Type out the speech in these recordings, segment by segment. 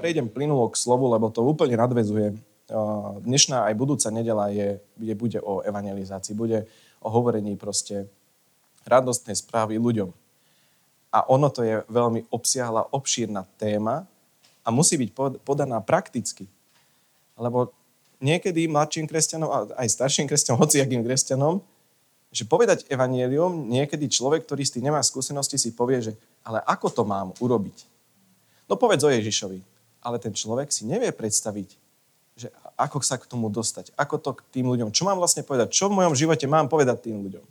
prejdem plynulo k slovu, lebo to úplne nadvezuje. Dnešná aj budúca nedela je, je, bude o evangelizácii, bude o hovorení proste radostnej správy ľuďom. A ono to je veľmi obsiahla, obšírna téma a musí byť podaná prakticky. Lebo niekedy mladším kresťanom, aj starším kresťanom, hociakým kresťanom, že povedať evanielium, niekedy človek, ktorý s tým nemá skúsenosti, si povie, že ale ako to mám urobiť? No povedz o Ježišovi. Ale ten človek si nevie predstaviť, že ako sa k tomu dostať, ako to k tým ľuďom, čo mám vlastne povedať, čo v mojom živote mám povedať tým ľuďom.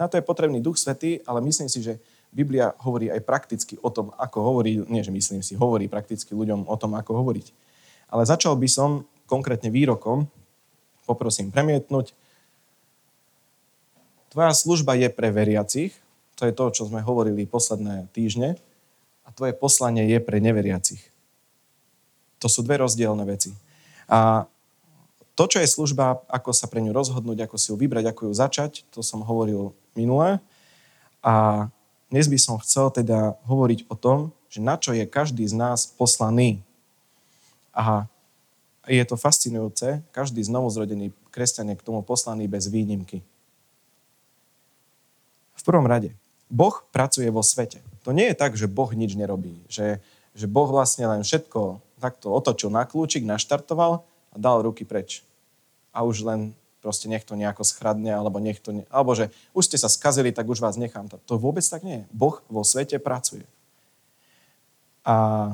Na to je potrebný duch svetý, ale myslím si, že Biblia hovorí aj prakticky o tom, ako hovorí, nie že myslím si, hovorí prakticky ľuďom o tom, ako hovoriť. Ale začal by som konkrétne výrokom, poprosím premietnúť, Tvoja služba je pre veriacich, to je to, čo sme hovorili posledné týždne, a tvoje poslanie je pre neveriacich. To sú dve rozdielne veci. A to, čo je služba, ako sa pre ňu rozhodnúť, ako si ju vybrať, ako ju začať, to som hovoril minule. A dnes by som chcel teda hovoriť o tom, že na čo je každý z nás poslaný. A je to fascinujúce, každý znovuzrodený kresťan je k tomu poslaný bez výnimky prvom rade, Boh pracuje vo svete. To nie je tak, že Boh nič nerobí. Že, že Boh vlastne len všetko takto otočil na kľúčik, naštartoval a dal ruky preč. A už len proste nech nejako schradne, alebo, nech to ne... alebo že už ste sa skazili, tak už vás nechám. To vôbec tak nie je. Boh vo svete pracuje. A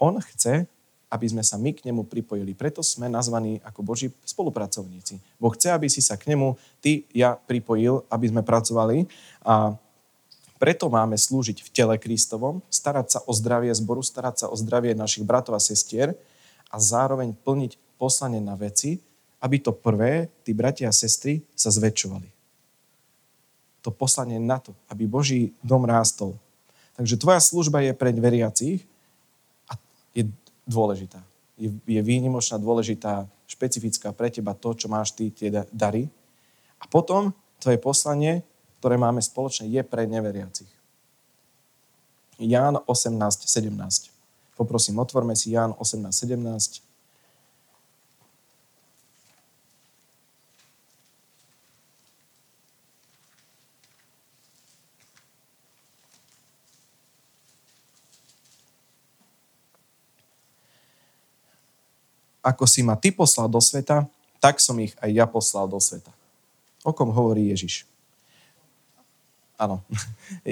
on chce, aby sme sa my k nemu pripojili. Preto sme nazvaní ako Boží spolupracovníci. Boh chce, aby si sa k nemu ty, ja pripojil, aby sme pracovali a preto máme slúžiť v tele Kristovom, starať sa o zdravie zboru, starať sa o zdravie našich bratov a sestier a zároveň plniť poslanie na veci, aby to prvé, tí bratia a sestry, sa zväčšovali. To poslanie na to, aby Boží dom rástol. Takže tvoja služba je pre veriacich a je dôležitá. Je, je výnimočná, dôležitá, špecifická pre teba to, čo máš ty, tie dary. A potom tvoje poslanie, ktoré máme spoločné, je pre neveriacich. Ján 18, 17. Poprosím, otvorme si Ján 18, 17. ako si ma ty poslal do sveta, tak som ich aj ja poslal do sveta. O kom hovorí Ježiš? Áno.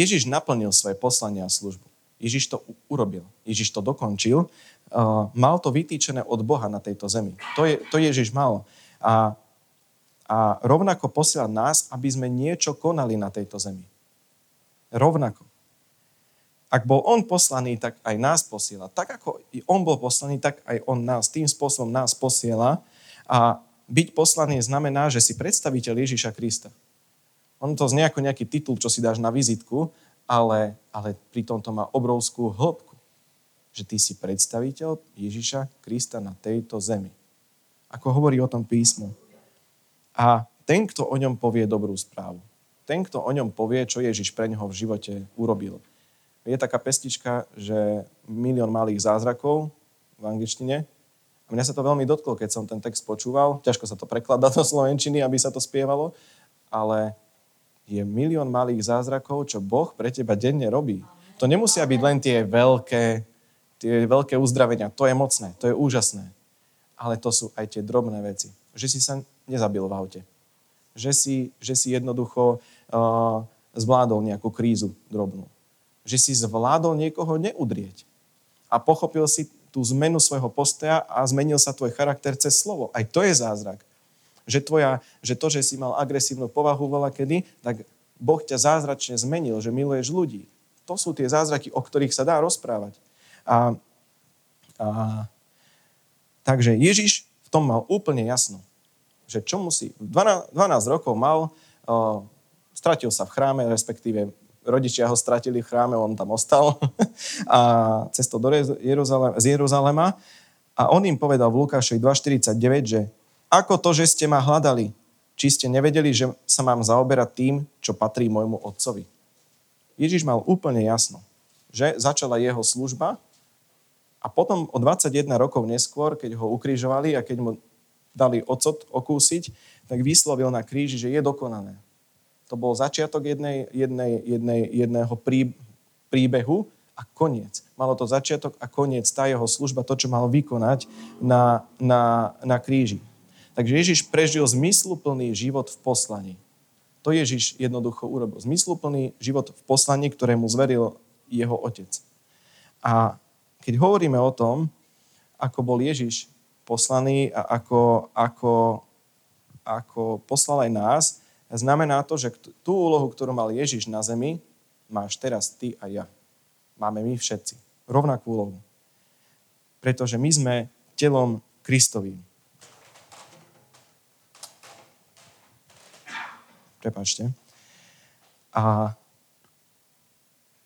Ježiš naplnil svoje poslanie a službu. Ježiš to urobil. Ježiš to dokončil. Uh, mal to vytýčené od Boha na tejto zemi. To, je, to Ježiš mal. A, a rovnako posiela nás, aby sme niečo konali na tejto zemi. Rovnako. Ak bol on poslaný, tak aj nás posiela. Tak ako on bol poslaný, tak aj on nás. Tým spôsobom nás posiela. A byť poslaný znamená, že si predstaviteľ Ježiša Krista. On to znie ako nejaký titul, čo si dáš na vizitku, ale, ale pritom to má obrovskú hĺbku. Že ty si predstaviteľ Ježiša Krista na tejto zemi. Ako hovorí o tom písmo. A ten, kto o ňom povie dobrú správu. Ten, kto o ňom povie, čo Ježiš pre neho v živote urobil je taká pestička, že milión malých zázrakov v angličtine. A mňa sa to veľmi dotklo, keď som ten text počúval. Ťažko sa to prekladá do slovenčiny, aby sa to spievalo, ale je milión malých zázrakov, čo Boh pre teba denne robí. To nemusia byť len tie veľké, tie veľké uzdravenia. To je mocné, to je úžasné. Ale to sú aj tie drobné veci. Že si sa nezabil v aute. Že si, že si jednoducho uh, zvládol nejakú krízu drobnú že si zvládol niekoho neudrieť. A pochopil si tú zmenu svojho postoja a zmenil sa tvoj charakter cez slovo. Aj to je zázrak. Že, tvoja, že to, že si mal agresívnu povahu veľa kedy, tak Boh ťa zázračne zmenil, že miluješ ľudí. To sú tie zázraky, o ktorých sa dá rozprávať. A, a, takže Ježiš v tom mal úplne jasno, že čo musí. 12, 12 rokov mal, o, stratil sa v chráme, respektíve rodičia ho stratili v chráme, on tam ostal a cestou do Jeruzalema, z Jeruzalema a on im povedal v Lukášovi 2.49, že ako to, že ste ma hľadali, či ste nevedeli, že sa mám zaoberať tým, čo patrí môjmu otcovi. Ježiš mal úplne jasno. že začala jeho služba a potom o 21 rokov neskôr, keď ho ukrižovali a keď mu dali ocot okúsiť, tak vyslovil na kríži, že je dokonané. To bol začiatok jednej, jednej, jednej, jedného prí, príbehu a koniec. Malo to začiatok a koniec, tá jeho služba, to, čo mal vykonať na, na, na kríži. Takže Ježiš prežil zmysluplný život v poslaní. To Ježiš jednoducho urobil. Zmysluplný život v poslaní, ktorému zveril jeho otec. A keď hovoríme o tom, ako bol Ježiš poslaný a ako, ako, ako poslal aj nás, znamená to, že tú úlohu, ktorú mal Ježiš na zemi, máš teraz ty a ja. Máme my všetci. Rovnakú úlohu. Pretože my sme telom Kristovým. Prepačte. A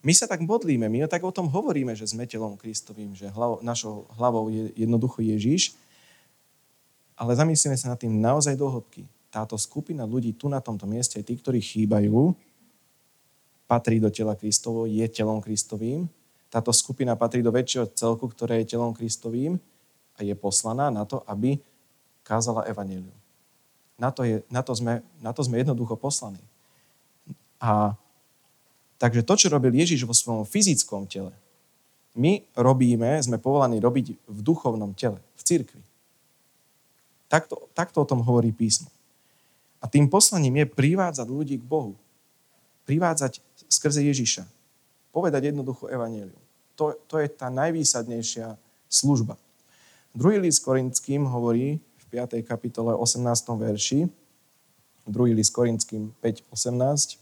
my sa tak modlíme, my tak o tom hovoríme, že sme telom Kristovým, že hlavou, našou hlavou je jednoducho Ježiš, ale zamyslíme sa nad tým naozaj do hĺbky. Táto skupina ľudí tu na tomto mieste, tí, ktorí chýbajú, patrí do tela Kristovo, je telom Kristovým. Táto skupina patrí do väčšieho celku, ktoré je telom Kristovým a je poslaná na to, aby kázala evanelium. Na to, je, na to, sme, na to sme jednoducho poslaní. A Takže to, čo robil Ježiš vo svojom fyzickom tele, my robíme, sme povolaní robiť v duchovnom tele, v cirkvi. Takto, takto o tom hovorí písmo. A tým poslaním je privádzať ľudí k Bohu. Privádzať skrze Ježiša. Povedať jednoducho evanílium. To, to je tá najvýsadnejšia služba. Druhý list Korinským hovorí 5. kapitole 18. verši, druhý list Korinským 5.18,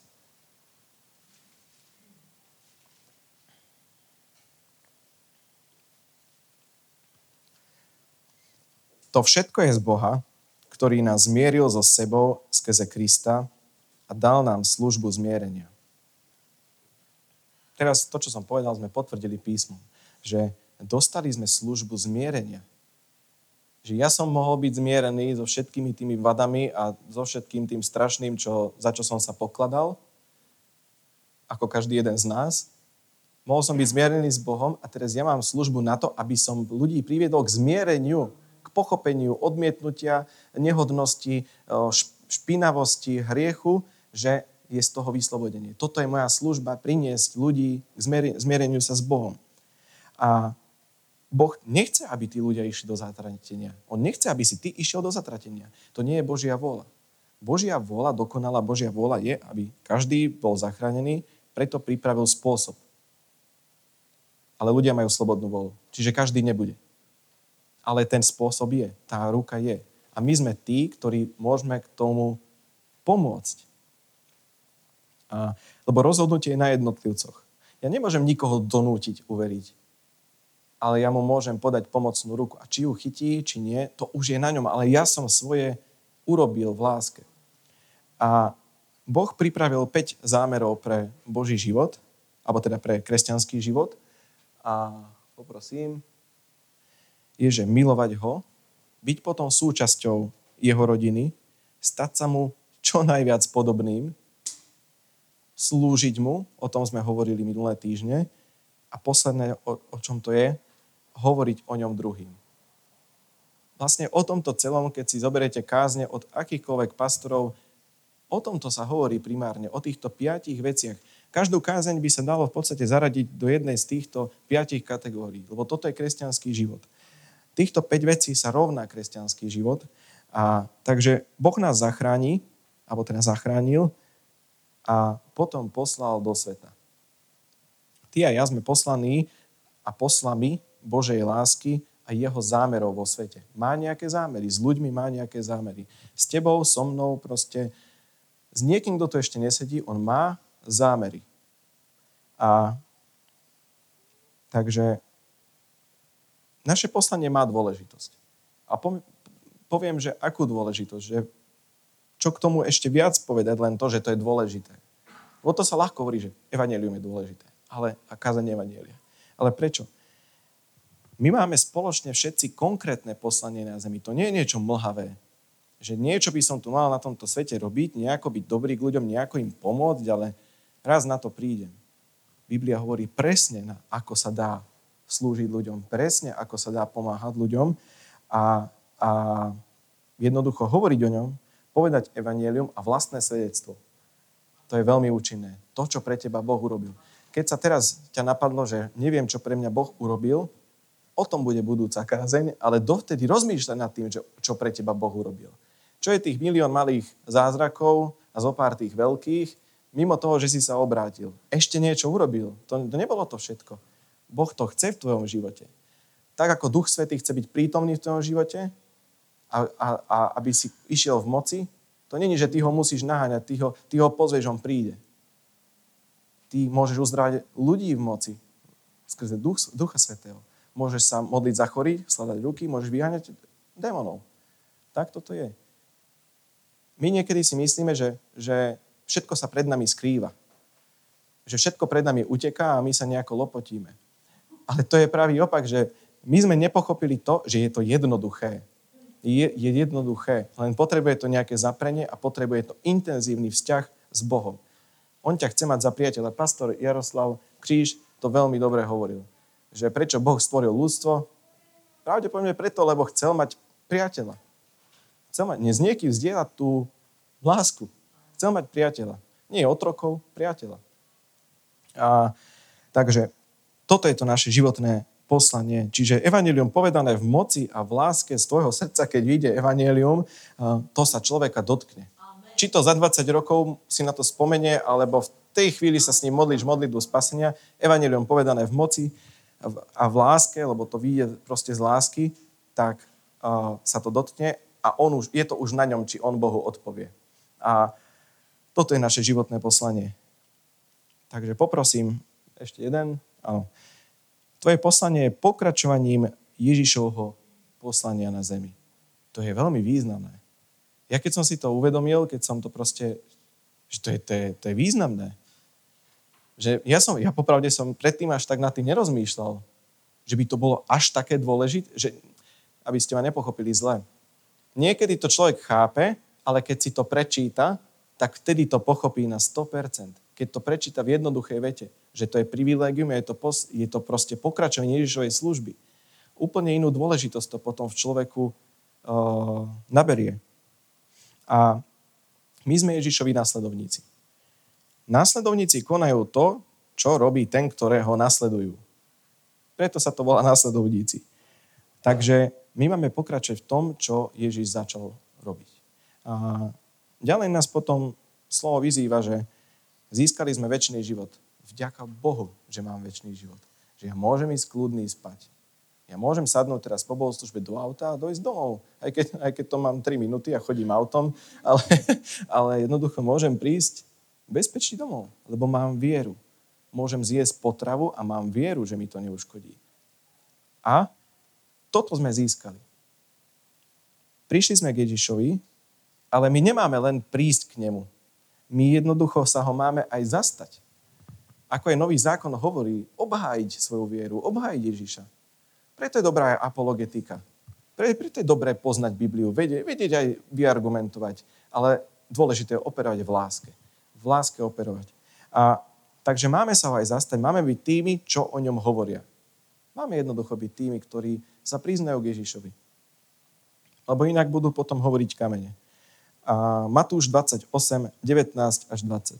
To všetko je z Boha, ktorý nás zmieril so sebou skrze Krista a dal nám službu zmierenia. Teraz to, čo som povedal, sme potvrdili písmom, že dostali sme službu zmierenia. Že ja som mohol byť zmierený so všetkými tými vadami a so všetkým tým strašným, čo, za čo som sa pokladal, ako každý jeden z nás. Mohol som byť zmierený s Bohom a teraz ja mám službu na to, aby som ľudí priviedol k zmiereniu pochopeniu odmietnutia, nehodnosti, špinavosti, hriechu, že je z toho vyslobodenie. Toto je moja služba, priniesť ľudí k zmiereniu sa s Bohom. A Boh nechce, aby tí ľudia išli do zatratenia. On nechce, aby si ty išiel do zatratenia. To nie je Božia vôľa. Božia vôľa, dokonalá Božia vôľa je, aby každý bol zachránený, preto pripravil spôsob. Ale ľudia majú slobodnú vôľu. Čiže každý nebude ale ten spôsob je, tá ruka je. A my sme tí, ktorí môžeme k tomu pomôcť. A, lebo rozhodnutie je na jednotlivcoch. Ja nemôžem nikoho donútiť uveriť, ale ja mu môžem podať pomocnú ruku. A či ju chytí, či nie, to už je na ňom. Ale ja som svoje urobil v láske. A Boh pripravil 5 zámerov pre Boží život, alebo teda pre kresťanský život. A poprosím, je, že milovať ho, byť potom súčasťou jeho rodiny, stať sa mu čo najviac podobným, slúžiť mu, o tom sme hovorili minulé týždne, a posledné, o, o čom to je, hovoriť o ňom druhým. Vlastne o tomto celom, keď si zoberiete kázne od akýchkoľvek pastorov, o tomto sa hovorí primárne, o týchto piatich veciach. Každú kázeň by sa dalo v podstate zaradiť do jednej z týchto piatich kategórií, lebo toto je kresťanský život. Týchto 5 vecí sa rovná kresťanský život. A, takže Boh nás zachráni, alebo teda zachránil a potom poslal do sveta. Ty a ja sme poslaní a poslami Božej lásky a jeho zámerov vo svete. Má nejaké zámery, s ľuďmi má nejaké zámery. S tebou, so mnou proste, s niekým, kto tu ešte nesedí, on má zámery. A takže naše poslanie má dôležitosť. A poviem, že akú dôležitosť, že čo k tomu ešte viac povedať, len to, že to je dôležité. Lebo to sa ľahko hovorí, že evanelium je dôležité, ale a kázanie evanelia. Ale prečo? My máme spoločne všetci konkrétne poslanie na zemi. To nie je niečo mlhavé. Že niečo by som tu mal na tomto svete robiť, nejako byť dobrý k ľuďom, nejako im pomôcť, ale raz na to prídem. Biblia hovorí presne, na ako sa dá slúžiť ľuďom, presne ako sa dá pomáhať ľuďom a, a jednoducho hovoriť o ňom, povedať evanielium a vlastné svedectvo. To je veľmi účinné. To, čo pre teba Boh urobil. Keď sa teraz ťa napadlo, že neviem, čo pre mňa Boh urobil, o tom bude budúca kázeň, ale dovtedy rozmýšľaj nad tým, čo pre teba Boh urobil. Čo je tých milión malých zázrakov a zo pár tých veľkých, mimo toho, že si sa obrátil. Ešte niečo urobil. To, nebolo to všetko. Boh to chce v tvojom živote. Tak ako Duch Svetý chce byť prítomný v tvojom živote a, a, a aby si išiel v moci, to není, že ty ho musíš naháňať, ty ho, ty ho pozrieš, on príde. Ty môžeš uzdravať ľudí v moci skrze Duch, Ducha Svetého. Môžeš sa modliť za chorých, skladať ruky, môžeš vyháňať démonov. Tak toto je. My niekedy si myslíme, že, že všetko sa pred nami skrýva. Že všetko pred nami uteká a my sa nejako lopotíme. Ale to je pravý opak, že my sme nepochopili to, že je to jednoduché. Je, je jednoduché, len potrebuje to nejaké zaprenie a potrebuje to intenzívny vzťah s Bohom. On ťa chce mať za priateľa. Pastor Jaroslav Kríž to veľmi dobre hovoril. Že prečo Boh stvoril ľudstvo? Pravdepodobne preto, lebo chcel mať priateľa. Chcel mať, nie s niekým zdieľať tú lásku. Chcel mať priateľa. Nie otrokov, priateľa. A, takže toto je to naše životné poslanie. Čiže evanelium povedané v moci a v láske z tvojho srdca, keď vyjde evanelium, to sa človeka dotkne. Amen. Či to za 20 rokov si na to spomenie, alebo v tej chvíli sa s ním modlíš modlitbu spasenia, evanelium povedané v moci a v láske, lebo to vyjde proste z lásky, tak uh, sa to dotkne a on už, je to už na ňom, či on Bohu odpovie. A toto je naše životné poslanie. Takže poprosím, ešte jeden. Áno. Tvoje poslanie je pokračovaním Ježišovho poslania na zemi. To je veľmi významné. Ja keď som si to uvedomil, keď som to proste, že to je, to je, to je významné. Že ja, som, ja popravde som predtým až tak nad tým nerozmýšľal, že by to bolo až také dôležité, že, aby ste ma nepochopili zle. Niekedy to človek chápe, ale keď si to prečíta, tak vtedy to pochopí na 100%. Keď to prečíta v jednoduchej vete, že to je privilégium a je to, pos, je to proste pokračovanie Ježišovej služby. Úplne inú dôležitosť to potom v človeku uh, naberie. A my sme Ježišovi následovníci. Následovníci konajú to, čo robí ten, ktorého nasledujú. Preto sa to volá následovníci. Takže my máme pokračovať v tom, čo Ježiš začal robiť. A Ďalej nás potom slovo vyzýva, že získali sme väčší život. Vďaka Bohu, že mám väčší život. Že ja môžem ísť kľudný spať. Ja môžem sadnúť teraz po bohoslužbe do auta a dojsť domov. Aj keď, aj keď to mám 3 minúty a chodím autom, ale, ale jednoducho môžem prísť bezpečný domov, lebo mám vieru. Môžem zjesť potravu a mám vieru, že mi to neuškodí. A toto sme získali. Prišli sme k Ježišovi ale my nemáme len prísť k nemu. My jednoducho sa ho máme aj zastať. Ako aj nový zákon hovorí, obhájiť svoju vieru, obhájiť Ježiša. Preto je dobrá apologetika. Preto je dobré poznať Bibliu, vedieť, vedieť aj vyargumentovať, ale dôležité je operovať v láske. V láske operovať. A, takže máme sa ho aj zastať, máme byť tými, čo o ňom hovoria. Máme jednoducho byť tými, ktorí sa priznajú k Ježišovi. Lebo inak budú potom hovoriť kamene a Matúš 28, 19 až 20.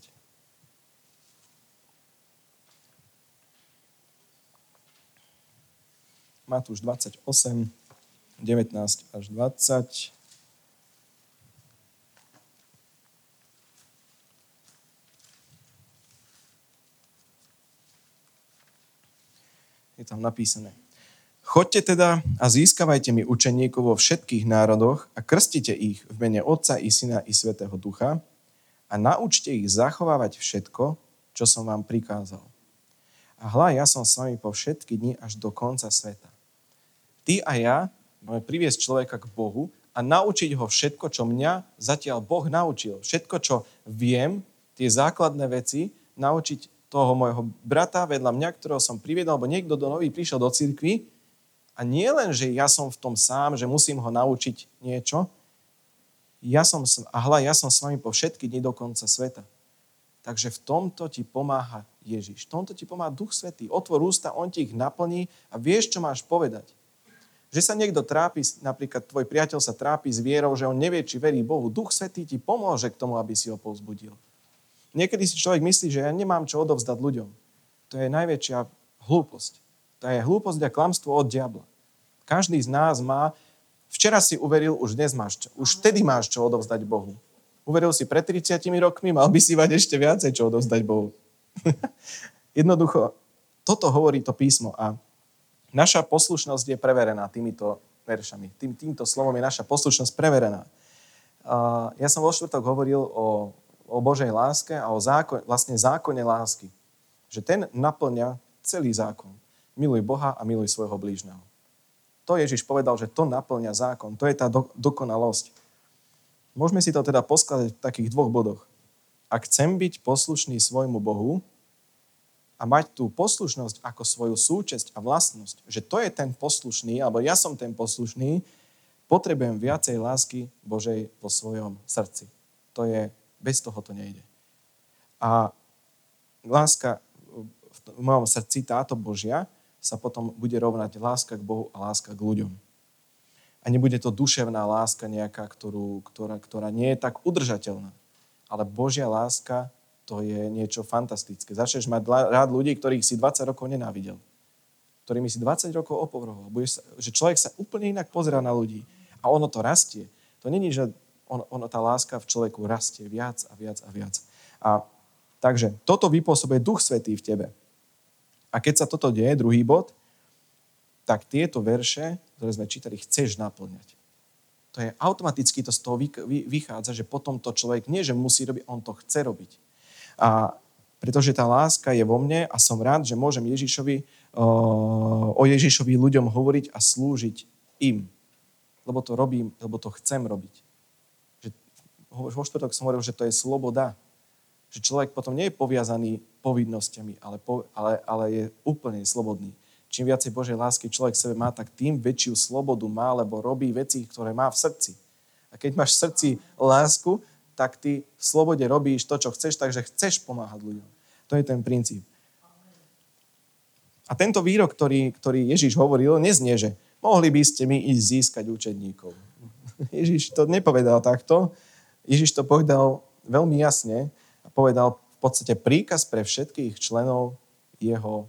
Matúš 28, 19 až 20. Je tam napísané. Choďte teda a získavajte mi učeníkov vo všetkých národoch a krstite ich v mene Otca i Syna i Svetého Ducha a naučte ich zachovávať všetko, čo som vám prikázal. A hľa, ja som s vami po všetky dni až do konca sveta. Ty a ja máme priviesť človeka k Bohu a naučiť ho všetko, čo mňa zatiaľ Boh naučil. Všetko, čo viem, tie základné veci, naučiť toho môjho brata vedľa mňa, ktorého som priviedol, alebo niekto do nový prišiel do cirkvi a nie len, že ja som v tom sám, že musím ho naučiť niečo, ja som, a hľa, ja som s vami po všetky dni do konca sveta. Takže v tomto ti pomáha Ježiš. V tomto ti pomáha Duch Svetý. Otvor ústa, on ti ich naplní a vieš, čo máš povedať. Že sa niekto trápi, napríklad tvoj priateľ sa trápi s vierou, že on nevie, či verí Bohu. Duch Svetý ti pomôže k tomu, aby si ho povzbudil. Niekedy si človek myslí, že ja nemám čo odovzdať ľuďom. To je najväčšia hlúposť. To je hlúposť a klamstvo od diabla. Každý z nás má, včera si uveril, už dnes máš čo. Už vtedy máš čo odovzdať Bohu. Uveril si pred 30 rokmi, mal by si mať ešte viacej čo odovzdať Bohu. Jednoducho, toto hovorí to písmo a naša poslušnosť je preverená týmito veršami. Tým, týmto slovom je naša poslušnosť preverená. Uh, ja som vo štvrtok hovoril o, o Božej láske a o zákon, vlastne zákone lásky. Že ten naplňa celý zákon. Miluj Boha a miluj svojho blížneho. To Ježiš povedal, že to naplňa zákon. To je tá do, dokonalosť. Môžeme si to teda poskladať v takých dvoch bodoch. Ak chcem byť poslušný svojmu Bohu a mať tú poslušnosť ako svoju súčasť a vlastnosť, že to je ten poslušný, alebo ja som ten poslušný, potrebujem viacej lásky Božej vo svojom srdci. To je, bez toho to nejde. A láska v mojom srdci, táto Božia, sa potom bude rovnať láska k Bohu a láska k ľuďom. A nebude to duševná láska nejaká, ktorú, ktorá, ktorá nie je tak udržateľná. Ale Božia láska to je niečo fantastické. Začneš mať rád ľudí, ktorých si 20 rokov nenávidel. Ktorými si 20 rokov opovrhoval. Budeš sa, že človek sa úplne inak pozerá na ľudí. A ono to rastie. To není, že on, ono, tá láska v človeku rastie viac a viac a viac. A takže toto vypôsobuje Duch Svetý v tebe. A keď sa toto deje, druhý bod, tak tieto verše, ktoré sme čítali, chceš naplňať. To je automaticky, to z toho vychádza, že potom to človek nie, že musí robiť, on to chce robiť. A pretože tá láska je vo mne a som rád, že môžem Ježišovi, o Ježišovi ľuďom hovoriť a slúžiť im. Lebo to robím, lebo to chcem robiť. Vo štvrtok som hovoril, že to je sloboda. Že človek potom nie je poviazaný povinnosťami, ale, po, ale, ale je úplne slobodný čím viacej Božej lásky človek sebe má, tak tým väčšiu slobodu má, lebo robí veci, ktoré má v srdci. A keď máš v srdci lásku, tak ty v slobode robíš to, čo chceš, takže chceš pomáhať ľuďom. To je ten princíp. A tento výrok, ktorý, ktorý Ježiš hovoril, neznie, že mohli by ste mi ísť získať učedníkov. Ježiš to nepovedal takto. Ježiš to povedal veľmi jasne a povedal v podstate príkaz pre všetkých členov jeho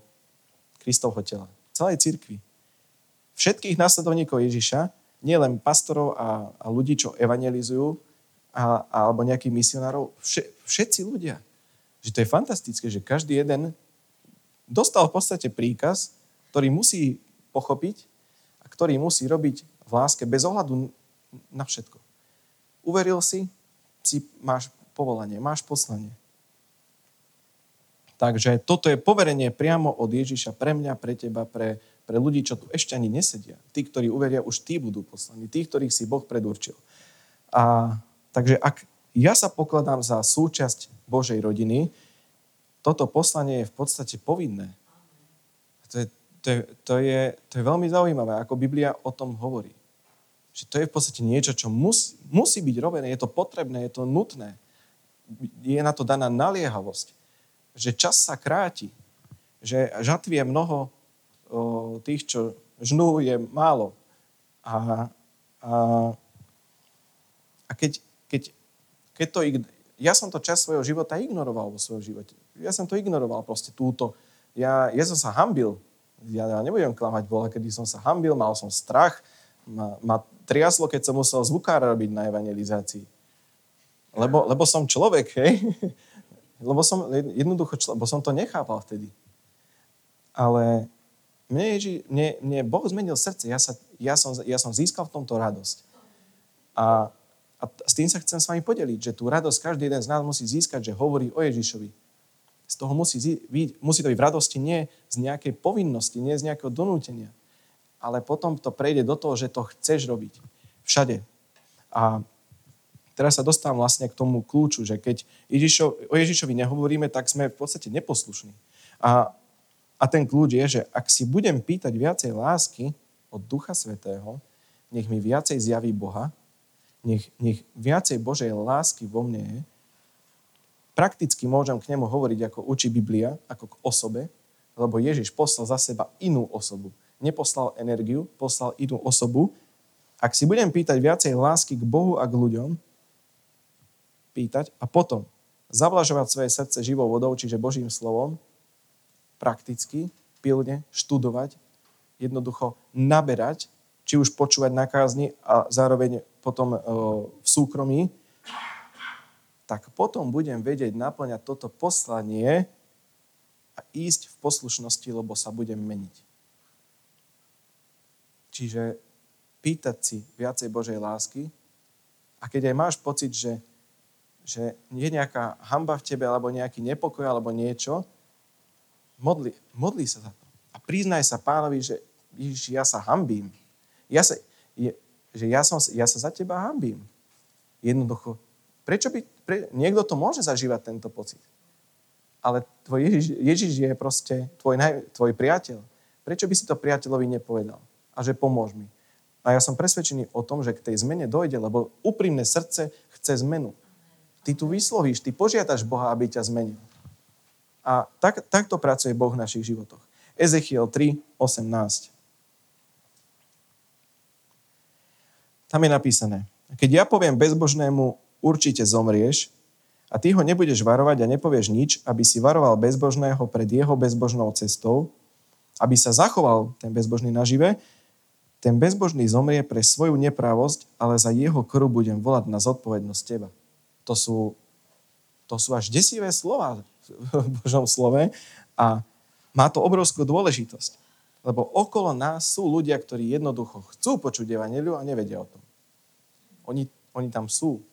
Kristovho tela. Celej cirkvi. Všetkých následovníkov Ježiša, nielen pastorov a, a ľudí, čo evangelizujú, a, alebo nejakých misionárov, vše, všetci ľudia. Že to je fantastické, že každý jeden dostal v podstate príkaz, ktorý musí pochopiť a ktorý musí robiť v láske bez ohľadu na všetko. Uveril si, si máš povolanie, máš poslanie. Takže toto je poverenie priamo od Ježiša pre mňa, pre teba, pre, pre ľudí, čo tu ešte ani nesedia. Tí, ktorí uveria, už tí budú poslaní. Tí, ktorých si Boh predurčil. A, takže ak ja sa pokladám za súčasť Božej rodiny, toto poslanie je v podstate povinné. To je, to je, to je, to je veľmi zaujímavé, ako Biblia o tom hovorí. Že to je v podstate niečo, čo musí, musí byť robené. Je to potrebné, je to nutné. Je na to daná naliehavosť že čas sa kráti, že žatvie mnoho o, tých, čo žnú, je málo. A, a, a keď, keď, keď to... Ja som to čas svojho života ignoroval vo svojom živote. Ja som to ignoroval proste túto. Ja, ja som sa hambil. Ja, ja nebudem klamať, bola, kedy som sa hambil, mal som strach, ma, ma triaslo, keď som musel zvukára robiť na evangelizácii. Lebo, lebo som človek, hej. Lebo som jednoducho, lebo som to nechápal vtedy. Ale mne, Ježi, mne, mne Boh zmenil srdce. Ja, sa, ja, som, ja som získal v tomto radosť. A, a s tým sa chcem s vami podeliť, že tú radosť každý jeden z nás musí získať, že hovorí o Ježišovi. Z toho musí, musí to byť v radosti nie z nejakej povinnosti, nie z nejakého donútenia. Ale potom to prejde do toho, že to chceš robiť. Všade. A teraz sa dostávam vlastne k tomu kľúču, že keď Ježišo, o Ježišovi nehovoríme, tak sme v podstate neposlušní. A, a ten kľúč je, že ak si budem pýtať viacej lásky od Ducha Svetého, nech mi viacej zjaví Boha, nech, nech viacej Božej lásky vo mne je, prakticky môžem k nemu hovoriť, ako učí Biblia, ako k osobe, lebo Ježiš poslal za seba inú osobu. Neposlal energiu, poslal inú osobu. Ak si budem pýtať viacej lásky k Bohu a k ľuďom, pýtať a potom zavlažovať svoje srdce živou vodou, čiže Božím slovom, prakticky, pilne, študovať, jednoducho naberať, či už počúvať na kázni a zároveň potom v súkromí, tak potom budem vedieť naplňať toto poslanie a ísť v poslušnosti, lebo sa budem meniť. Čiže pýtať si viacej Božej lásky a keď aj máš pocit, že, že je nejaká hamba v tebe alebo nejaký nepokoj alebo niečo, modli, modli sa za to. A priznaj sa pánovi, že Ježiš, ja sa hambím. Ja sa, je, že ja, som, ja sa za teba hambím. Jednoducho, prečo by, pre, niekto to môže zažívať tento pocit. Ale tvoj Ježiš, Ježiš je proste tvoj, naj, tvoj priateľ. Prečo by si to priateľovi nepovedal? A že pomôž mi. A ja som presvedčený o tom, že k tej zmene dojde, lebo úprimné srdce chce zmenu. Ty tu vyslovíš, ty požiadaš Boha, aby ťa zmenil. A tak, takto pracuje Boh v našich životoch. Ezechiel 3, 18. Tam je napísané, keď ja poviem bezbožnému, určite zomrieš, a ty ho nebudeš varovať a nepovieš nič, aby si varoval bezbožného pred jeho bezbožnou cestou, aby sa zachoval ten bezbožný nažive, ten bezbožný zomrie pre svoju nepravosť, ale za jeho krv budem volať na zodpovednosť teba. To sú, to sú až desivé slova v Božom slove a má to obrovskú dôležitosť. Lebo okolo nás sú ľudia, ktorí jednoducho chcú počuť evaneliu a nevedia o tom. Oni, oni tam sú.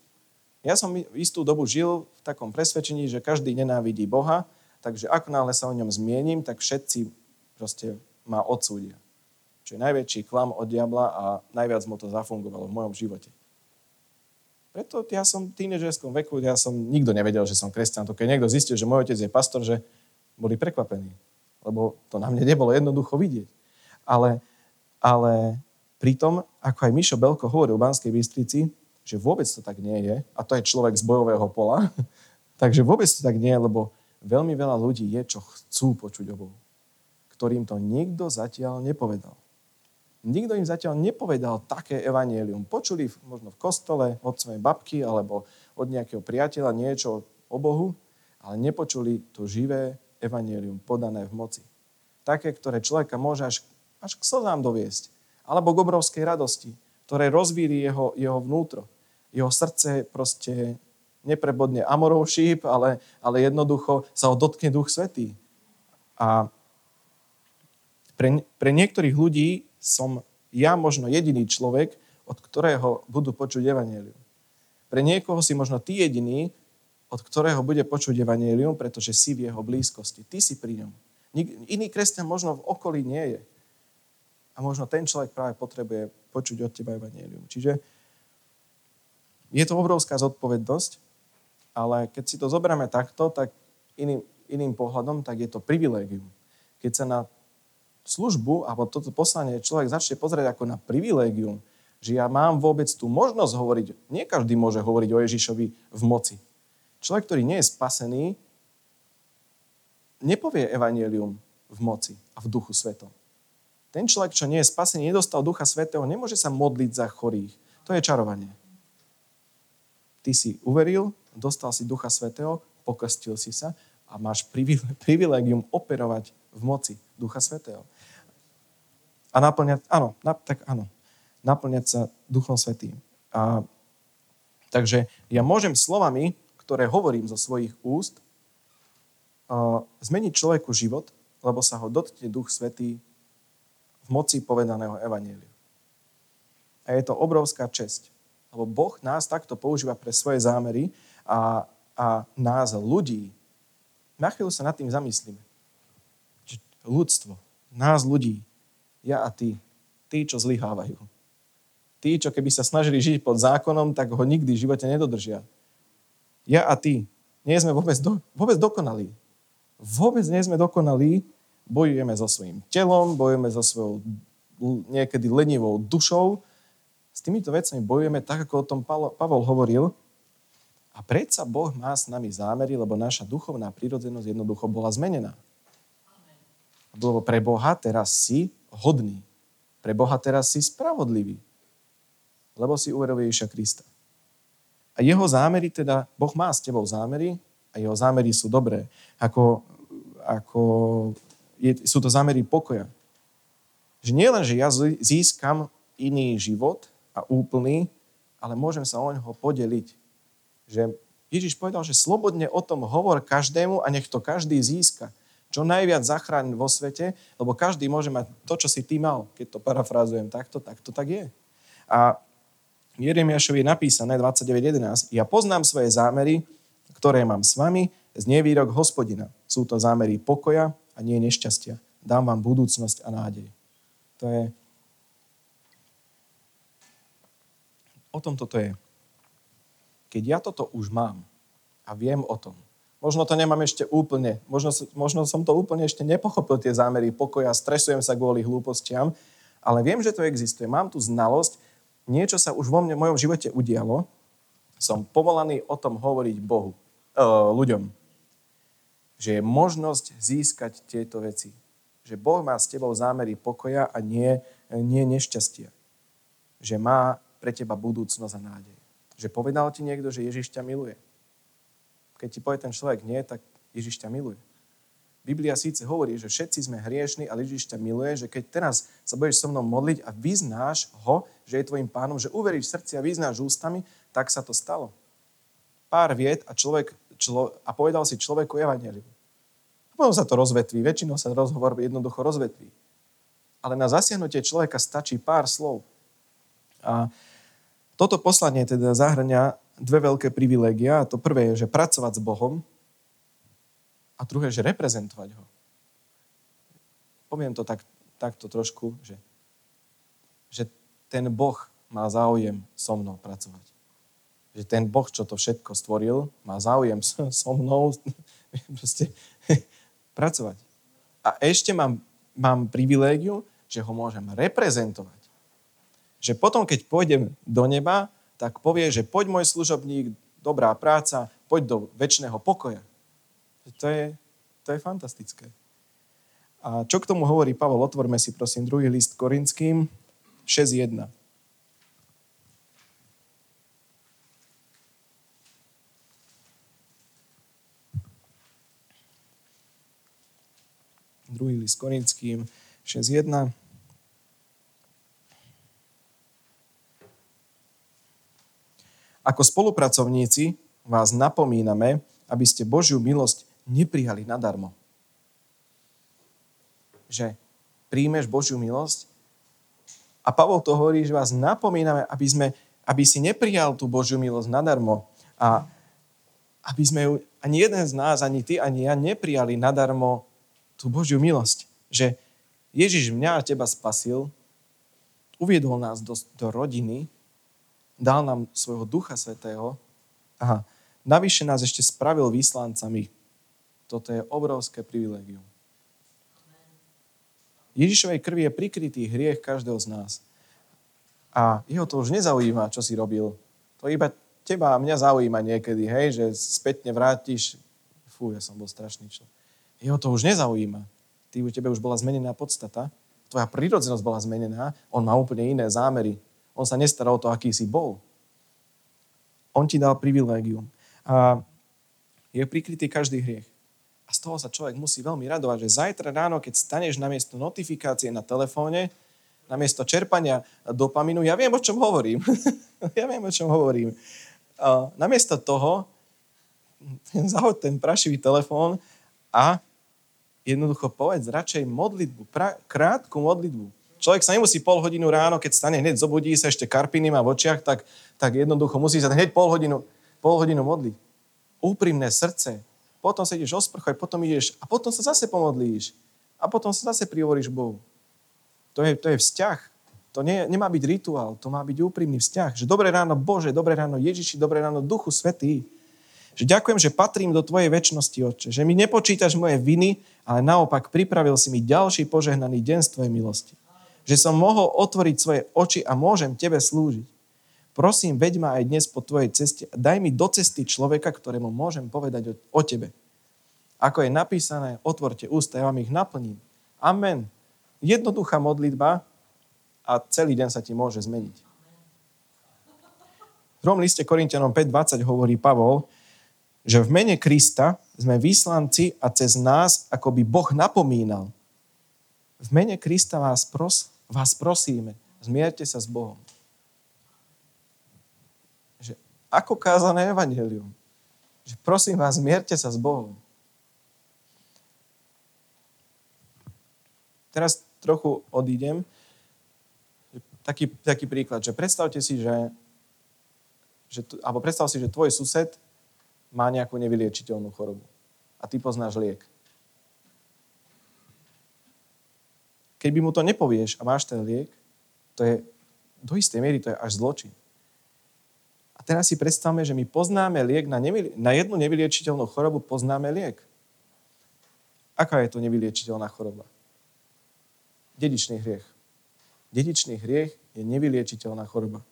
Ja som istú dobu žil v takom presvedčení, že každý nenávidí Boha, takže ako náhle sa o ňom zmienim, tak všetci proste ma odsúdia. Čo je najväčší klam od diabla a najviac mu to zafungovalo v mojom živote. Preto ja som v tínežerskom veku, ja som nikto nevedel, že som kresťan. To keď niekto zistil, že môj otec je pastor, že boli prekvapení. Lebo to na mne nebolo jednoducho vidieť. Ale, ale pritom, ako aj Mišo Belko hovoril v Banskej Bystrici, že vôbec to tak nie je, a to je človek z bojového pola, takže vôbec to tak nie je, lebo veľmi veľa ľudí je, čo chcú počuť o Bohu, ktorým to nikto zatiaľ nepovedal. Nikto im zatiaľ nepovedal také evanielium. Počuli možno v kostole od svojej babky alebo od nejakého priateľa niečo o Bohu, ale nepočuli to živé evanielium podané v moci. Také, ktoré človeka môže až, až k slzám doviesť. Alebo k obrovskej radosti, ktoré rozvíri jeho, jeho vnútro. Jeho srdce proste neprebodne amorov šíp, ale, ale jednoducho sa ho dotkne Duch Svetý. A pre, pre niektorých ľudí som ja možno jediný človek, od ktorého budú počuť evanelium. Pre niekoho si možno ty jediný, od ktorého bude počuť evanelium, pretože si v jeho blízkosti. Ty si pri ňom. Iný kresťan možno v okolí nie je. A možno ten človek práve potrebuje počuť od teba evanelium. Čiže je to obrovská zodpovednosť, ale keď si to zoberieme takto, tak iným, iným pohľadom, tak je to privilégium. Keď sa na službu, alebo toto poslanie človek začne pozrieť ako na privilégium, že ja mám vôbec tú možnosť hovoriť, nie každý môže hovoriť o Ježišovi v moci. Človek, ktorý nie je spasený, nepovie evanielium v moci a v duchu svetom. Ten človek, čo nie je spasený, nedostal ducha svetého, nemôže sa modliť za chorých. To je čarovanie. Ty si uveril, dostal si ducha svetého, pokrstil si sa a máš privilegium operovať v moci Ducha Svetého. A naplňať, áno, na, tak áno, naplňať sa Duchom Svetým. A, takže ja môžem slovami, ktoré hovorím zo svojich úst, a, zmeniť človeku život, lebo sa ho dotkne Duch Svetý v moci povedaného Evanielia. A je to obrovská česť. Lebo Boh nás takto používa pre svoje zámery a, a nás ľudí. Na chvíľu sa nad tým zamyslíme ľudstvo, nás ľudí, ja a ty, tí, čo zlyhávajú. Tí, čo keby sa snažili žiť pod zákonom, tak ho nikdy v živote nedodržia. Ja a ty nie sme vôbec, do, vôbec dokonalí. Vôbec nie sme dokonalí, bojujeme so svojím telom, bojujeme so svojou niekedy lenivou dušou. S týmito vecami bojujeme tak, ako o tom Pavol hovoril. A predsa Boh má s nami zámery, lebo naša duchovná prírodzenosť jednoducho bola zmenená. Lebo pre Boha teraz si hodný. Pre Boha teraz si spravodlivý. Lebo si uveril Ježiša Krista. A jeho zámery teda, Boh má s tebou zámery a jeho zámery sú dobré. Ako, ako je, sú to zámery pokoja. Že nie len, že ja získam iný život a úplný, ale môžem sa o neho podeliť. Že Ježiš povedal, že slobodne o tom hovor každému a nech to každý získa. Čo najviac zachráň vo svete, lebo každý môže mať to, čo si ty mal. Keď to parafrázujem takto, tak to tak je. A Jeremiašovi je napísané 29.11. Ja poznám svoje zámery, ktoré mám s vami, z nevýrok hospodina. Sú to zámery pokoja a nie nešťastia. Dám vám budúcnosť a nádej. To je O tom toto je. Keď ja toto už mám a viem o tom, možno to nemám ešte úplne, možno, možno som to úplne ešte nepochopil, tie zámery pokoja, stresujem sa kvôli hlúpostiam, ale viem, že to existuje. Mám tu znalosť, niečo sa už vo mne, v mojom živote udialo, som povolaný o tom hovoriť Bohu, e, ľuďom. Že je možnosť získať tieto veci. Že Boh má s tebou zámery pokoja a nie, nie nešťastia. Že má pre teba budúcnosť a nádej. Že povedal ti niekto, že Ježiš ťa miluje. Keď ti povie ten človek nie, tak Ježiš ťa miluje. Biblia síce hovorí, že všetci sme hriešni, ale Ježiš ťa miluje, že keď teraz sa budeš so mnou modliť a vyznáš ho, že je tvojim pánom, že uveríš v srdci a vyznáš ústami, tak sa to stalo. Pár vied a, človek, člo, a povedal si človeku evanelium. A potom sa to rozvetví, väčšinou sa rozhovor jednoducho rozvetví. Ale na zasiahnutie človeka stačí pár slov. A toto poslanie teda zahrania dve veľké privilégia. To prvé je, že pracovať s Bohom a druhé, že reprezentovať ho. Poviem to tak, takto trošku, že, že ten Boh má záujem so mnou pracovať. Že ten Boh, čo to všetko stvoril, má záujem so mnou proste, pracovať. A ešte mám, mám privilégiu, že ho môžem reprezentovať že potom, keď pôjdem do neba, tak povie, že poď môj služobník, dobrá práca, poď do väčšného pokoja. To je, to je fantastické. A čo k tomu hovorí Pavol? Otvorme si prosím druhý list Korinským 6.1. Druhý list Korinským 6.1. Ako spolupracovníci vás napomíname, aby ste Božiu milosť neprijali nadarmo. Že príjmeš Božiu milosť a Pavol to hovorí, že vás napomíname, aby, sme, aby si neprijal tú Božiu milosť nadarmo a aby sme ju, ani jeden z nás, ani ty, ani ja neprijali nadarmo tú Božiu milosť. Že Ježiš mňa a teba spasil, uviedol nás do, do rodiny, dal nám svojho Ducha Svetého a navyše nás ešte spravil vyslancami. Toto je obrovské privilegium. Ježišovej krvi je prikrytý hriech každého z nás. A jeho to už nezaujíma, čo si robil. To iba teba a mňa zaujíma niekedy, hej, že spätne vrátiš. Fú, ja som bol strašný čo. Jeho to už nezaujíma. Ty, u tebe už bola zmenená podstata. Tvoja prírodzenosť bola zmenená. On má úplne iné zámery. On sa nestaral o to, aký si bol. On ti dal privilégium. A je prikrytý každý hriech. A z toho sa človek musí veľmi radovať, že zajtra ráno, keď staneš namiesto notifikácie na telefóne, namiesto čerpania dopaminu, ja viem, o čom hovorím. ja viem, o čom hovorím. A namiesto toho zahod ten prašivý telefón a jednoducho povedz radšej modlitbu, pra, krátku modlitbu. Človek sa nemusí pol hodinu ráno, keď stane hneď zobudí sa ešte karpiny má v očiach, tak, tak jednoducho musí sa hneď pol hodinu, pol hodinu modliť. Úprimné srdce. Potom sa ideš osprchať, potom ideš a potom sa zase pomodlíš. A potom sa zase prihovoríš Bohu. To je, to je vzťah. To nie, nemá byť rituál, to má byť úprimný vzťah. Že dobré ráno Bože, dobré ráno Ježiši, dobré ráno Duchu Svetý. Že ďakujem, že patrím do Tvojej väčšnosti, Otče. Že mi nepočítaš moje viny, ale naopak pripravil si mi ďalší požehnaný deň z Tvojej milosti že som mohol otvoriť svoje oči a môžem Tebe slúžiť. Prosím, veď ma aj dnes po tvojej ceste a daj mi do cesty človeka, ktorému môžem povedať o, o tebe. Ako je napísané, otvorte ústa, ja vám ich naplním. Amen. Jednoduchá modlitba a celý deň sa ti môže zmeniť. V druhom liste Korintianom 5.20 hovorí Pavol, že v mene Krista sme vyslanci a cez nás ako by Boh napomínal. V mene Krista vás, pros, vás prosíme, zmierte sa s Bohom. Ako kázané evanelium. Že prosím vás, mierte sa s Bohom. Teraz trochu odídem. Taký, taký príklad, že predstavte si, že, že alebo predstav si, že tvoj sused má nejakú nevyliečiteľnú chorobu a ty poznáš liek. Keď by mu to nepovieš a máš ten liek, to je do istej miery to je až zločin. A teraz si predstavme, že my poznáme liek na, nevy, na jednu nevyliečiteľnú chorobu, poznáme liek. Aká je to nevyliečiteľná choroba? Dedičný hriech. Dedičný hriech je nevyliečiteľná choroba.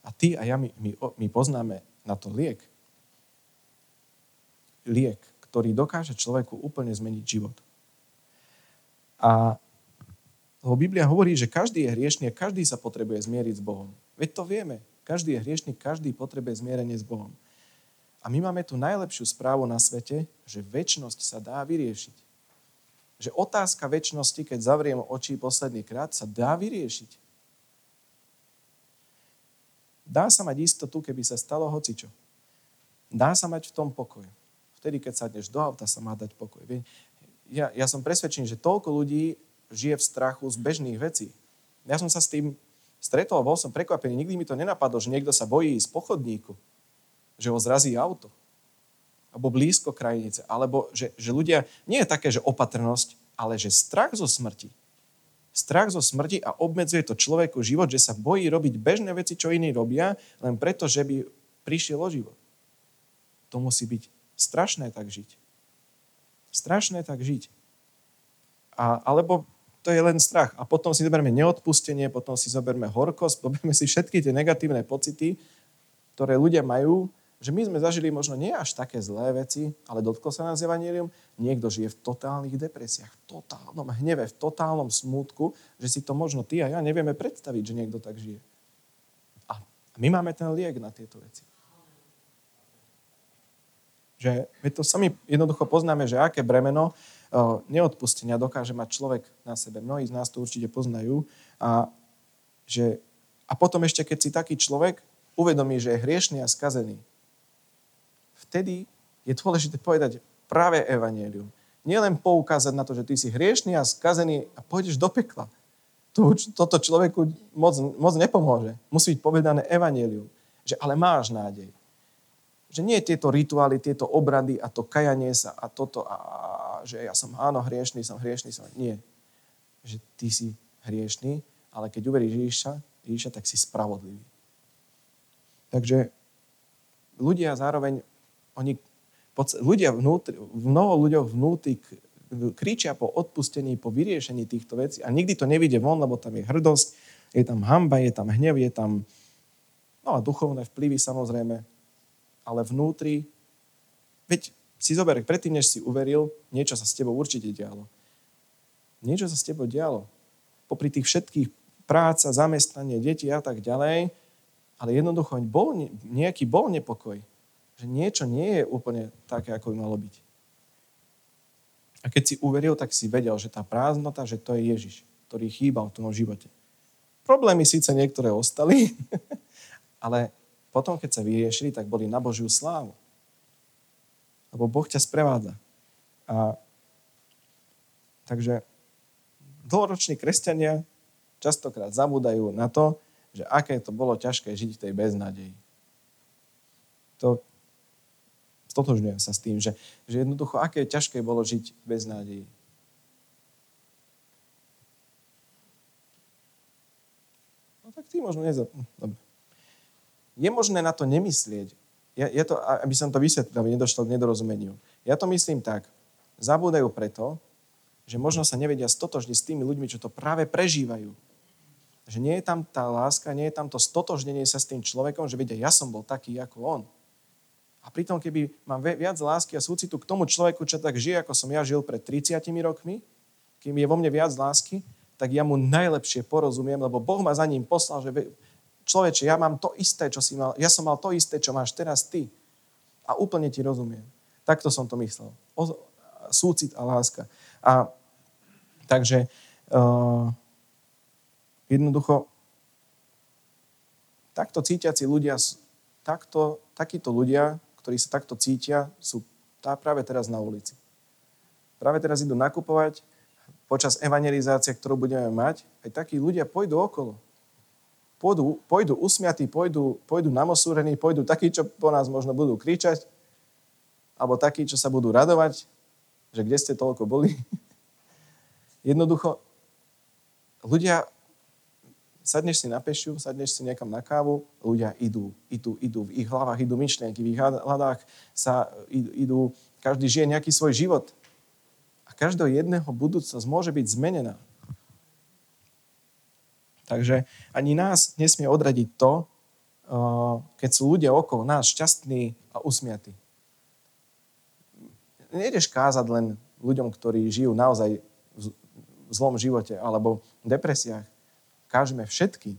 A ty a ja, my, my, my poznáme na to liek. Liek, ktorý dokáže človeku úplne zmeniť život. A lebo Biblia hovorí, že každý je hriešný a každý sa potrebuje zmieriť s Bohom. Veď to vieme. Každý je hriešný, každý potrebuje zmierenie s Bohom. A my máme tu najlepšiu správu na svete, že väčnosť sa dá vyriešiť. Že otázka väčšnosti, keď zavriem oči posledný krát, sa dá vyriešiť. Dá sa mať istotu, keby sa stalo hocičo. Dá sa mať v tom pokoj. Vtedy, keď sadneš do auta, sa má dať pokoj. Ja, ja som presvedčený, že toľko ľudí žije v strachu z bežných vecí. Ja som sa s tým stretol, bol som prekvapený, nikdy mi to nenapadlo, že niekto sa bojí z pochodníku, že ho zrazí auto, alebo blízko krajnice, alebo že, že ľudia, nie je také, že opatrnosť, ale že strach zo smrti. Strach zo smrti a obmedzuje to človeku život, že sa bojí robiť bežné veci, čo iní robia, len preto, že by prišiel o život. To musí byť strašné tak žiť. Strašné tak žiť. A, alebo to je len strach. A potom si zoberme neodpustenie, potom si zoberme horkosť, zoberme si všetky tie negatívne pocity, ktoré ľudia majú, že my sme zažili možno nie až také zlé veci, ale dotklo sa nás evanílium. Niekto žije v totálnych depresiách, v totálnom hneve, v totálnom smútku, že si to možno ty a ja nevieme predstaviť, že niekto tak žije. A my máme ten liek na tieto veci. Že my to sami jednoducho poznáme, že aké bremeno neodpustenia dokáže mať človek na sebe. Mnohí z nás to určite poznajú. A, že, a potom ešte, keď si taký človek uvedomí, že je hriešný a skazený, vtedy je dôležité povedať práve evanelium. Nielen poukázať na to, že ty si hriešný a skazený a pôjdeš do pekla. To, toto človeku moc, moc nepomôže. Musí byť povedané evanelium. Že ale máš nádej. Že nie tieto rituály, tieto obrady a to kajanie sa a toto a, že ja som áno hriešný, som hriešný, som... Nie. Že ty si hriešný, ale keď uveríš Ježiša, Ježiša, tak si spravodlivý. Takže ľudia zároveň, oni, ľudia vnútri, mnoho ľuďoch vnútri kričia po odpustení, po vyriešení týchto vecí a nikdy to nevidie von, lebo tam je hrdosť, je tam hamba, je tam hnev, je tam no a duchovné vplyvy samozrejme, ale vnútri, veď si zober, predtým, než si uveril, niečo sa s tebou určite dialo. Niečo sa s tebou dialo. Popri tých všetkých práca, zamestnanie, deti a tak ďalej, ale jednoducho bol, nejaký bol nepokoj. Že niečo nie je úplne také, ako by malo byť. A keď si uveril, tak si vedel, že tá prázdnota, že to je Ježiš, ktorý chýbal v tom živote. Problémy síce niektoré ostali, ale potom, keď sa vyriešili, tak boli na Božiu slávu lebo Boh ťa sprevádza. A, takže dlhoroční kresťania častokrát zabúdajú na to, že aké to bolo ťažké žiť v tej beznádeji. To stotožňujem sa s tým, že, že jednoducho, aké ťažké bolo žiť bez nádeji. No tak ty možno nezap... Dobre. Je možné na to nemyslieť, ja, ja to, aby som to vysvetlil, aby nedošlo k nedorozumeniu. Ja to myslím tak. Zabúdajú preto, že možno sa nevedia stotožniť s tými ľuďmi, čo to práve prežívajú. Že nie je tam tá láska, nie je tam to stotožnenie sa s tým človekom, že vidia, ja som bol taký ako on. A pritom, keby mám viac lásky a súcitu k tomu človeku, čo tak žije, ako som ja žil pred 30 rokmi, kým je vo mne viac lásky, tak ja mu najlepšie porozumiem, lebo Boh ma za ním poslal, že človeče, ja mám to isté, čo si mal, ja som mal to isté, čo máš teraz ty. A úplne ti rozumiem. Takto som to myslel. O, súcit a láska. A takže uh, jednoducho takto cítiaci ľudia, takto, takíto ľudia, ktorí sa takto cítia, sú tá práve teraz na ulici. Práve teraz idú nakupovať, počas evangelizácie, ktorú budeme mať, aj takí ľudia pôjdu okolo pôjdu, pôjdu usmiatí, pôjdu, pôjdu namosúrení, pôjdu takí, čo po nás možno budú kričať, alebo takí, čo sa budú radovať, že kde ste toľko boli. Jednoducho, ľudia, sadneš si na pešiu, sadneš si niekam na kávu, ľudia idú, idú, idú, v ich hlavách idú myšlienky, v ich hľadách sa idú, každý žije nejaký svoj život. A každého jedného budúcnosť môže byť zmenená. Takže ani nás nesmie odradiť to, uh, keď sú ľudia okolo nás šťastní a usmiatí. Nejdeš kázať len ľuďom, ktorí žijú naozaj v zlom živote alebo v depresiách. Kážeme všetky.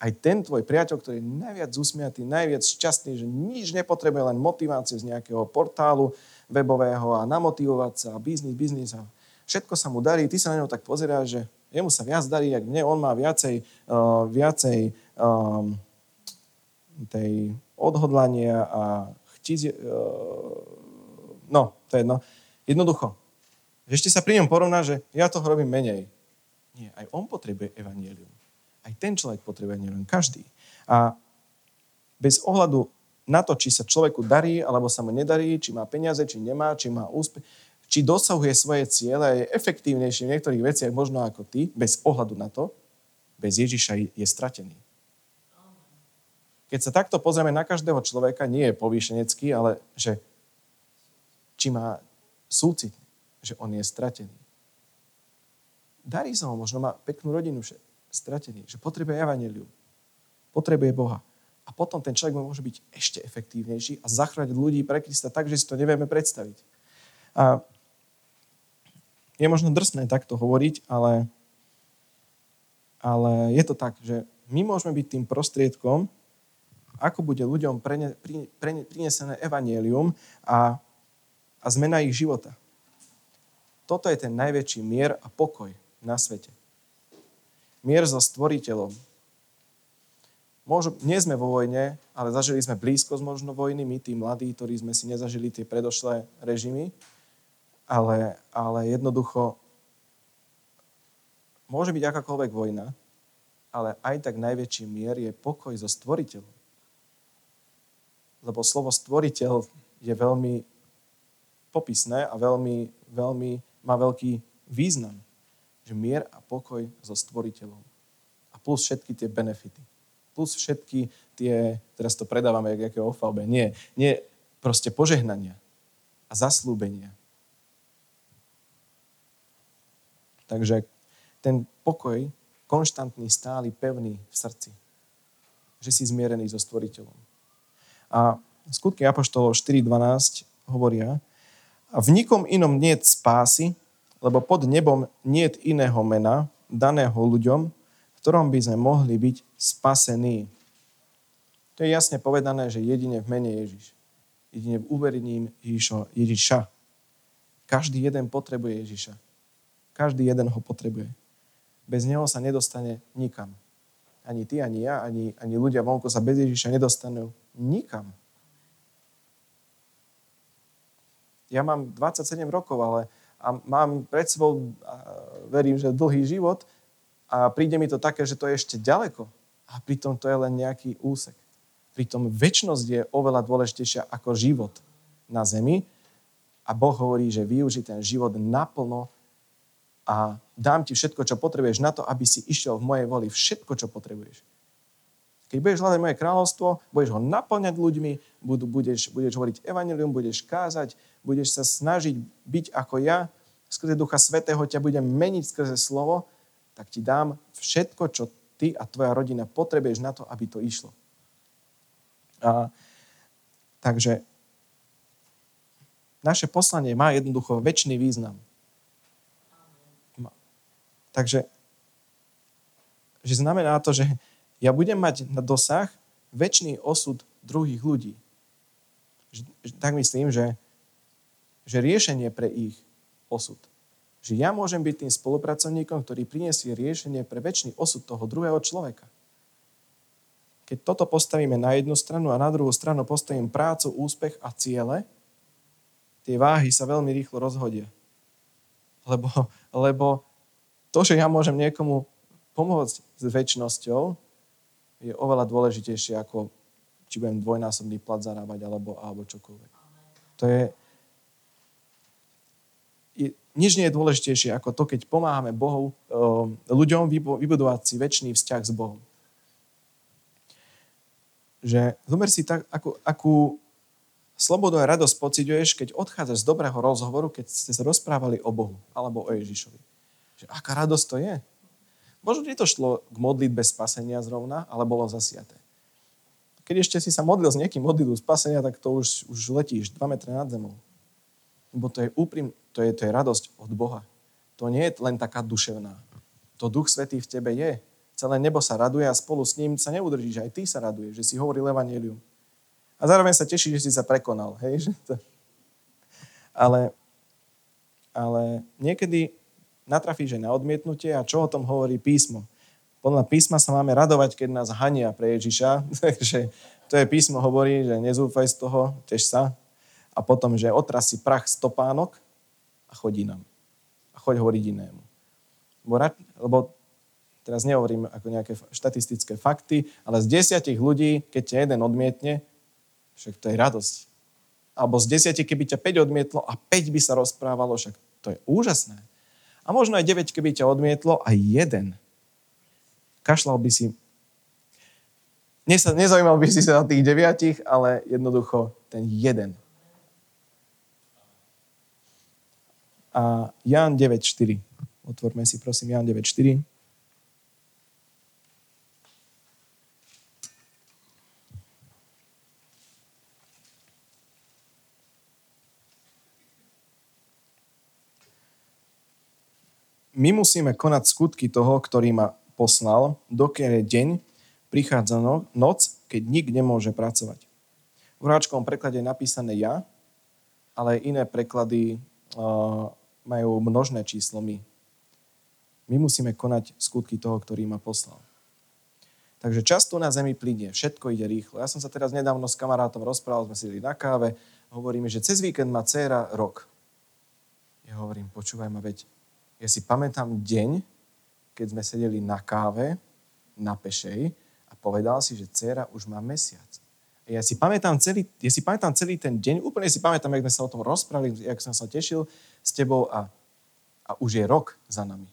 Aj ten tvoj priateľ, ktorý je najviac usmiatý, najviac šťastný, že nič nepotrebuje, len motiváciu z nejakého portálu webového a namotivovať sa biznis, biznis a všetko sa mu darí. Ty sa na ňo tak pozeráš, že jemu sa viac darí, jak mne, on má viacej, uh, viacej um, tej odhodlania a chtiť, uh, no, to je jedno. Jednoducho. Ešte sa pri ňom porovná, že ja toho robím menej. Nie, aj on potrebuje evanielium. Aj ten človek potrebuje evanielium, každý. A bez ohľadu na to, či sa človeku darí, alebo sa mu nedarí, či má peniaze, či nemá, či má úspech, či dosahuje svoje a je efektívnejší v niektorých veciach možno ako ty, bez ohľadu na to, bez Ježiša je stratený. Keď sa takto pozrieme na každého človeka, nie je povýšenecký, ale že či má súcit, že on je stratený. Darí sa ho, možno má peknú rodinu, že stratený, že potrebuje evaneliu, potrebuje Boha. A potom ten človek môže byť ešte efektívnejší a zachrániť ľudí pre Krista tak, že si to nevieme predstaviť. A je možno drsné takto hovoriť, ale, ale je to tak, že my môžeme byť tým prostriedkom, ako bude ľuďom prene, pri, pre, prinesené evanielium a, a zmena ich života. Toto je ten najväčší mier a pokoj na svete. Mier so stvoriteľom. Môžu, nie sme vo vojne, ale zažili sme blízkosť možno vojny, my tí mladí, ktorí sme si nezažili tie predošlé režimy ale, ale jednoducho môže byť akákoľvek vojna, ale aj tak najväčší mier je pokoj so stvoriteľom. Lebo slovo stvoriteľ je veľmi popisné a veľmi, veľmi má veľký význam. Že mier a pokoj so stvoriteľom. A plus všetky tie benefity. Plus všetky tie, teraz to predávame jak o ofalbe. Nie, nie, proste požehnania a zaslúbenia Takže ten pokoj, konštantný, stály, pevný v srdci. Že si zmierený so stvoriteľom. A skutky Apoštolov 4.12 hovoria, a v nikom inom nie spásy, lebo pod nebom nie iného mena, daného ľuďom, v ktorom by sme mohli byť spasení. To je jasne povedané, že jedine v mene Ježiš. Jedine v uverení Ježiša. Každý jeden potrebuje Ježiša. Každý jeden ho potrebuje. Bez neho sa nedostane nikam. Ani ty, ani ja, ani, ani ľudia vonko sa bez Ježiša nedostanú nikam. Ja mám 27 rokov, ale a mám pred sebou, verím, že dlhý život a príde mi to také, že to je ešte ďaleko. A pritom to je len nejaký úsek. Pritom väčšnosť je oveľa dôležitejšia ako život na zemi a Boh hovorí, že využí ten život naplno a dám ti všetko, čo potrebuješ na to, aby si išiel v mojej voli. Všetko, čo potrebuješ. Keď budeš hľadať moje kráľovstvo, budeš ho naplňať ľuďmi, budeš, budeš hovoriť evanilium, budeš kázať, budeš sa snažiť byť ako ja, skrze Ducha Svetého ťa budem meniť skrze slovo, tak ti dám všetko, čo ty a tvoja rodina potrebuješ na to, aby to išlo. A, takže naše poslanie má jednoducho väčší význam. Takže že znamená to, že ja budem mať na dosah väčší osud druhých ľudí. Tak myslím, že, že riešenie pre ich osud. Že ja môžem byť tým spolupracovníkom, ktorý priniesie riešenie pre väčší osud toho druhého človeka. Keď toto postavíme na jednu stranu a na druhú stranu postavím prácu, úspech a ciele, tie váhy sa veľmi rýchlo rozhodia. Lebo, lebo to, že ja môžem niekomu pomôcť s väčšnosťou, je oveľa dôležitejšie ako či budem dvojnásobný plat zarábať alebo, alebo čokoľvek. To je, je, nič nie je dôležitejšie ako to, keď pomáhame Bohu, ľuďom vybudovať si väčší vzťah s Bohom. Že zober si tak, akú, akú slobodu a radosť pociťuješ, keď odchádzaš z dobrého rozhovoru, keď ste sa rozprávali o Bohu alebo o Ježišovi. Že aká radosť to je. Možno nie to šlo k modlitbe spasenia zrovna, ale bolo zasiaté. Keď ešte si sa modlil s niekým modlitbu spasenia, tak to už, už letíš 2 metre nad zemou. Lebo to je úprim, to je, to je radosť od Boha. To nie je len taká duševná. To Duch Svetý v tebe je. Celé nebo sa raduje a spolu s ním sa neudržíš. Aj ty sa raduješ, že si hovoril evanelium. A zároveň sa teší, že si sa prekonal. Hej? Ale, ale niekedy natrafíš aj na odmietnutie a čo o tom hovorí písmo. Podľa písma sa máme radovať, keď nás hania pre Ježiša. Takže to je písmo hovorí, že nezúfaj z toho, tež sa. A potom, že otrasí prach stopánok a chodí nám. A choď hovoriť inému. Lebo, lebo teraz nehovorím ako nejaké štatistické fakty, ale z desiatich ľudí, keď ťa jeden odmietne, však to je radosť. Alebo z desiatich, keby ťa 5 odmietlo a 5 by sa rozprávalo, však to je úžasné. A možno aj 9, keby ťa odmietlo, aj jeden. Kašľal by si. Nezaujímal by si sa na tých deviatich, ale jednoducho ten jeden. A Jan 9.4. Otvorme si prosím Jan 9.4. my musíme konať skutky toho, ktorý ma poslal, dokiaľ je deň, prichádza no, noc, keď nik nemôže pracovať. V hráčkovom preklade je napísané ja, ale iné preklady uh, majú množné číslo my. My musíme konať skutky toho, ktorý ma poslal. Takže často na zemi plinie, všetko ide rýchlo. Ja som sa teraz nedávno s kamarátom rozprával, sme si na káve, hovoríme, že cez víkend má dcéra rok. Ja hovorím, počúvaj ma, veď ja si pamätám deň, keď sme sedeli na káve na Pešej a povedal si, že dcera už má mesiac. Ja si pamätám celý, ja si pamätám celý ten deň, úplne si pamätám, jak sme sa o tom rozprávali, jak som sa tešil s tebou a, a už je rok za nami.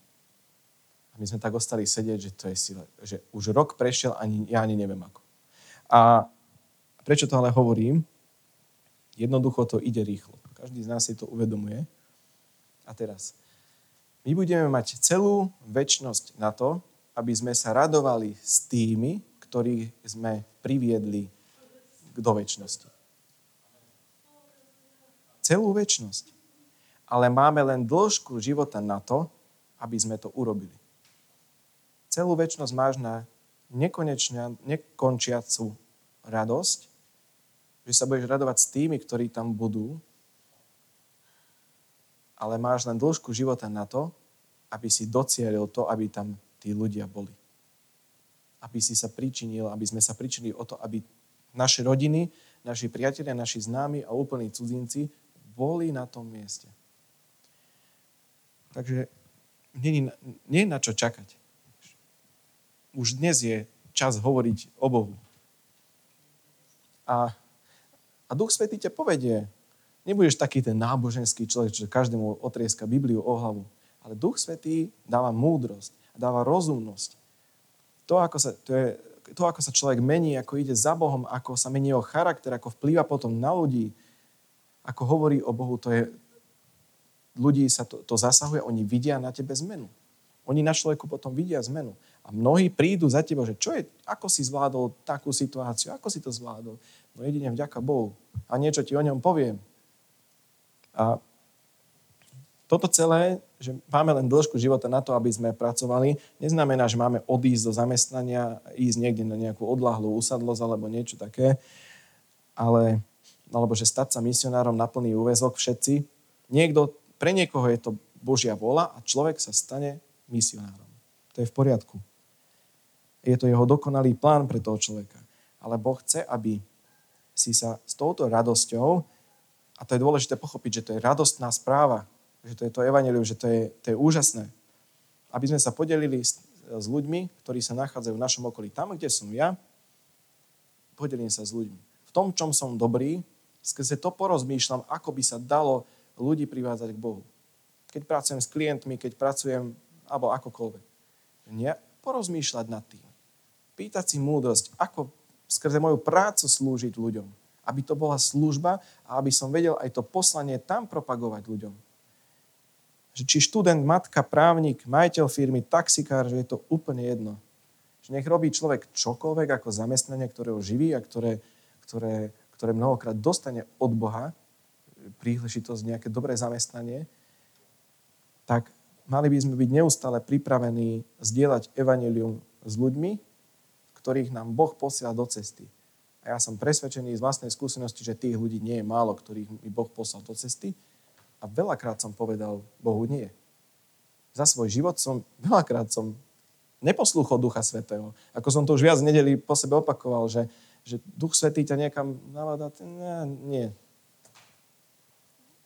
A my sme tak ostali sedieť, že to je sila, že už rok prešiel, ani, ja ani neviem ako. A prečo to ale hovorím? Jednoducho to ide rýchlo. Každý z nás si to uvedomuje. A teraz, my budeme mať celú väčnosť na to, aby sme sa radovali s tými, ktorých sme priviedli do väčšnosti. Celú väčnosť. Ale máme len dĺžku života na to, aby sme to urobili. Celú väčnosť máš na nekončiacu radosť, že sa budeš radovať s tými, ktorí tam budú ale máš len dĺžku života na to, aby si docielil to, aby tam tí ľudia boli. Aby si sa pričinil, aby sme sa pričinili o to, aby naše rodiny, naši priatelia, naši známi a úplní cudzinci boli na tom mieste. Takže nie, nie je na čo čakať. Už dnes je čas hovoriť o Bohu. A, a Duch Svetý ťa povedie, Nebudeš taký ten náboženský človek, čo každému otrieska Bibliu o hlavu. Ale Duch Svetý dáva múdrosť dáva rozumnosť. To ako, sa, to, je, to, ako sa človek mení, ako ide za Bohom, ako sa mení jeho charakter, ako vplýva potom na ľudí, ako hovorí o Bohu, to je, ľudí sa to, to zasahuje, oni vidia na tebe zmenu. Oni na človeku potom vidia zmenu. A mnohí prídu za tebou, že čo je, ako si zvládol takú situáciu, ako si to zvládol. No jedine vďaka Bohu. A niečo ti o ňom poviem. A toto celé, že máme len dĺžku života na to, aby sme pracovali, neznamená, že máme odísť do zamestnania, ísť niekde na nejakú odlahlú usadlosť alebo niečo také, ale, alebo že stať sa misionárom na plný úvezok všetci. Niekto, pre niekoho je to Božia vola a človek sa stane misionárom. To je v poriadku. Je to jeho dokonalý plán pre toho človeka. Ale Boh chce, aby si sa s touto radosťou, a to je dôležité pochopiť, že to je radostná správa, že to je to evanelium, že to je, to je úžasné. Aby sme sa podelili s, s ľuďmi, ktorí sa nachádzajú v našom okolí. Tam, kde som ja, podelím sa s ľuďmi. V tom, čom som dobrý, skrze to porozmýšľam, ako by sa dalo ľudí privádzať k Bohu. Keď pracujem s klientmi, keď pracujem, alebo akokoľvek. Nie, porozmýšľať nad tým. Pýtať si múdrosť, ako skrze moju prácu slúžiť ľuďom. Aby to bola služba a aby som vedel aj to poslanie tam propagovať ľuďom že či študent, matka, právnik, majiteľ firmy, taxikár, že je to úplne jedno. Že nech robí človek čokoľvek ako zamestnanie, ktoré ho živí a ktoré, ktoré, ktoré mnohokrát dostane od Boha, príležitosť, nejaké dobré zamestnanie, tak mali by sme byť neustále pripravení zdieľať evanelium s ľuďmi, ktorých nám Boh posiela do cesty. A ja som presvedčený z vlastnej skúsenosti, že tých ľudí nie je málo, ktorých mi Boh poslal do cesty, a veľakrát som povedal Bohu nie. Za svoj život som, veľakrát som neposlúchol Ducha Svetého. Ako som to už viac nedeli po sebe opakoval, že, že Duch Svetý ťa niekam navádá. Nie, nie.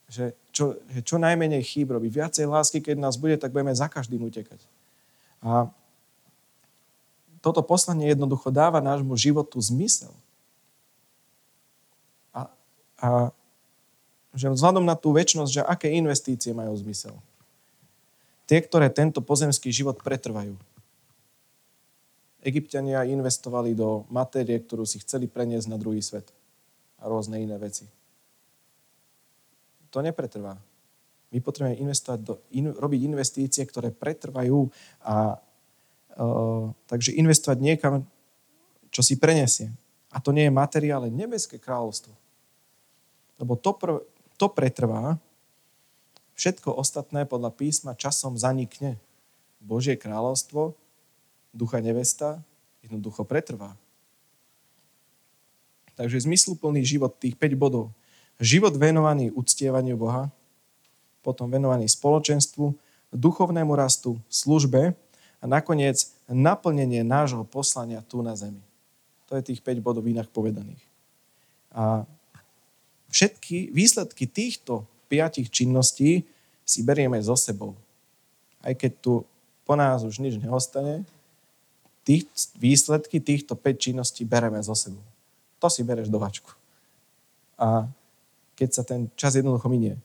Že čo, že čo najmenej chýb robí. Viacej lásky, keď nás bude, tak budeme za každým utekať. A toto poslanie jednoducho dáva nášmu životu zmysel. A, že vzhľadom na tú väčšnosť, že aké investície majú zmysel. Tie, ktoré tento pozemský život pretrvajú. Egyptiania investovali do matérie, ktorú si chceli preniesť na druhý svet. A rôzne iné veci. To nepretrvá. My potrebujeme investovať do, in, robiť investície, ktoré pretrvajú a uh, takže investovať niekam, čo si prenesie. A to nie je materiál, ale nebeské kráľovstvo. Lebo to, prv, to pretrvá, všetko ostatné podľa písma časom zanikne. Božie kráľovstvo, ducha nevesta, jednoducho pretrvá. Takže zmysluplný život tých 5 bodov. Život venovaný uctievaniu Boha, potom venovaný spoločenstvu, duchovnému rastu, službe a nakoniec naplnenie nášho poslania tu na zemi. To je tých 5 bodov inak povedaných. A všetky výsledky týchto piatich činností si berieme so sebou. Aj keď tu po nás už nič neostane, tých, výsledky týchto 5 činností bereme so sebou. To si bereš do vačku. A keď sa ten čas jednoducho minie.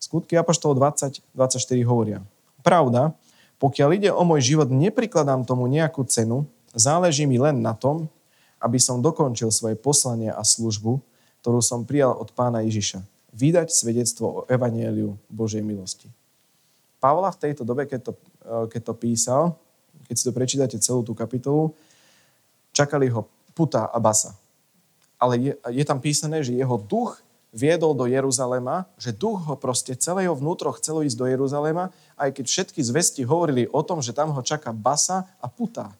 Skutky Apoštol 20, 24 hovoria. Pravda, pokiaľ ide o môj život, neprikladám tomu nejakú cenu, záleží mi len na tom, aby som dokončil svoje poslanie a službu, ktorú som prijal od pána Ježiša. Vydať svedectvo o evanieliu Božej milosti. Pavla v tejto dobe, keď to, eh, keď to písal, keď si to prečítate celú tú kapitolu, čakali ho puta a basa. Ale je, je tam písané, že jeho duch viedol do Jeruzalema, že duch ho proste celé jeho vnútro chcelo ísť do Jeruzalema, aj keď všetky zvesti hovorili o tom, že tam ho čaká basa a puta.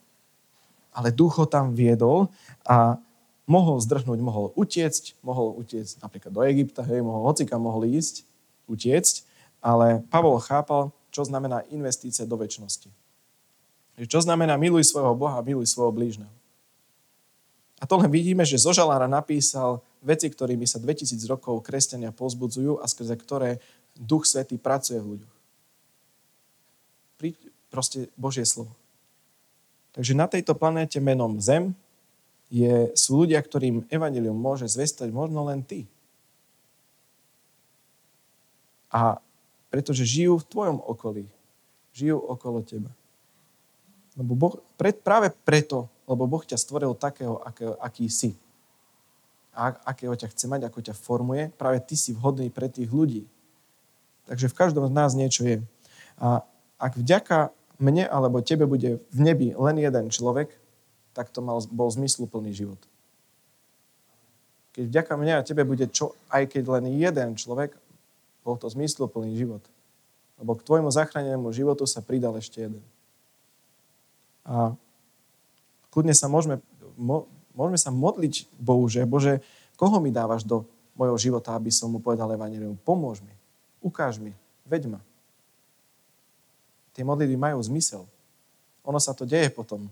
Ale duch ho tam viedol a mohol zdrhnúť, mohol utiecť, mohol utiecť napríklad do Egypta, hej, mohol hocika mohol ísť, utiecť, ale Pavol chápal, čo znamená investícia do väčšnosti. Čo znamená miluj svojho Boha, miluj svojho blížneho. A to len vidíme, že Zožalára napísal veci, ktorými sa 2000 rokov kresťania pozbudzujú a skrze ktoré Duch Svetý pracuje v ľuďoch. Proste Božie slovo. Takže na tejto planéte menom Zem je, sú ľudia, ktorým evanilium môže zvestať možno len ty. A pretože žijú v tvojom okolí. Žijú okolo teba. Lebo boh, pre, práve preto, lebo Boh ťa stvoril takého, aký, aký si. A akého ťa chce mať, ako ťa formuje, práve ty si vhodný pre tých ľudí. Takže v každom z nás niečo je. A ak vďaka mne alebo tebe bude v nebi len jeden človek, tak to mal, bol zmysluplný život. Keď vďaka mne a tebe bude čo, aj keď len jeden človek, bol to zmysluplný život. Lebo k tvojmu zachránenému životu sa pridal ešte jeden. A kľudne sa môžeme, mo, môžeme sa modliť Bohu, že Bože, koho mi dávaš do mojho života, aby som mu povedal evanelium? Pomôž mi, ukáž mi, veď ma. Tie modlitby majú zmysel. Ono sa to deje potom.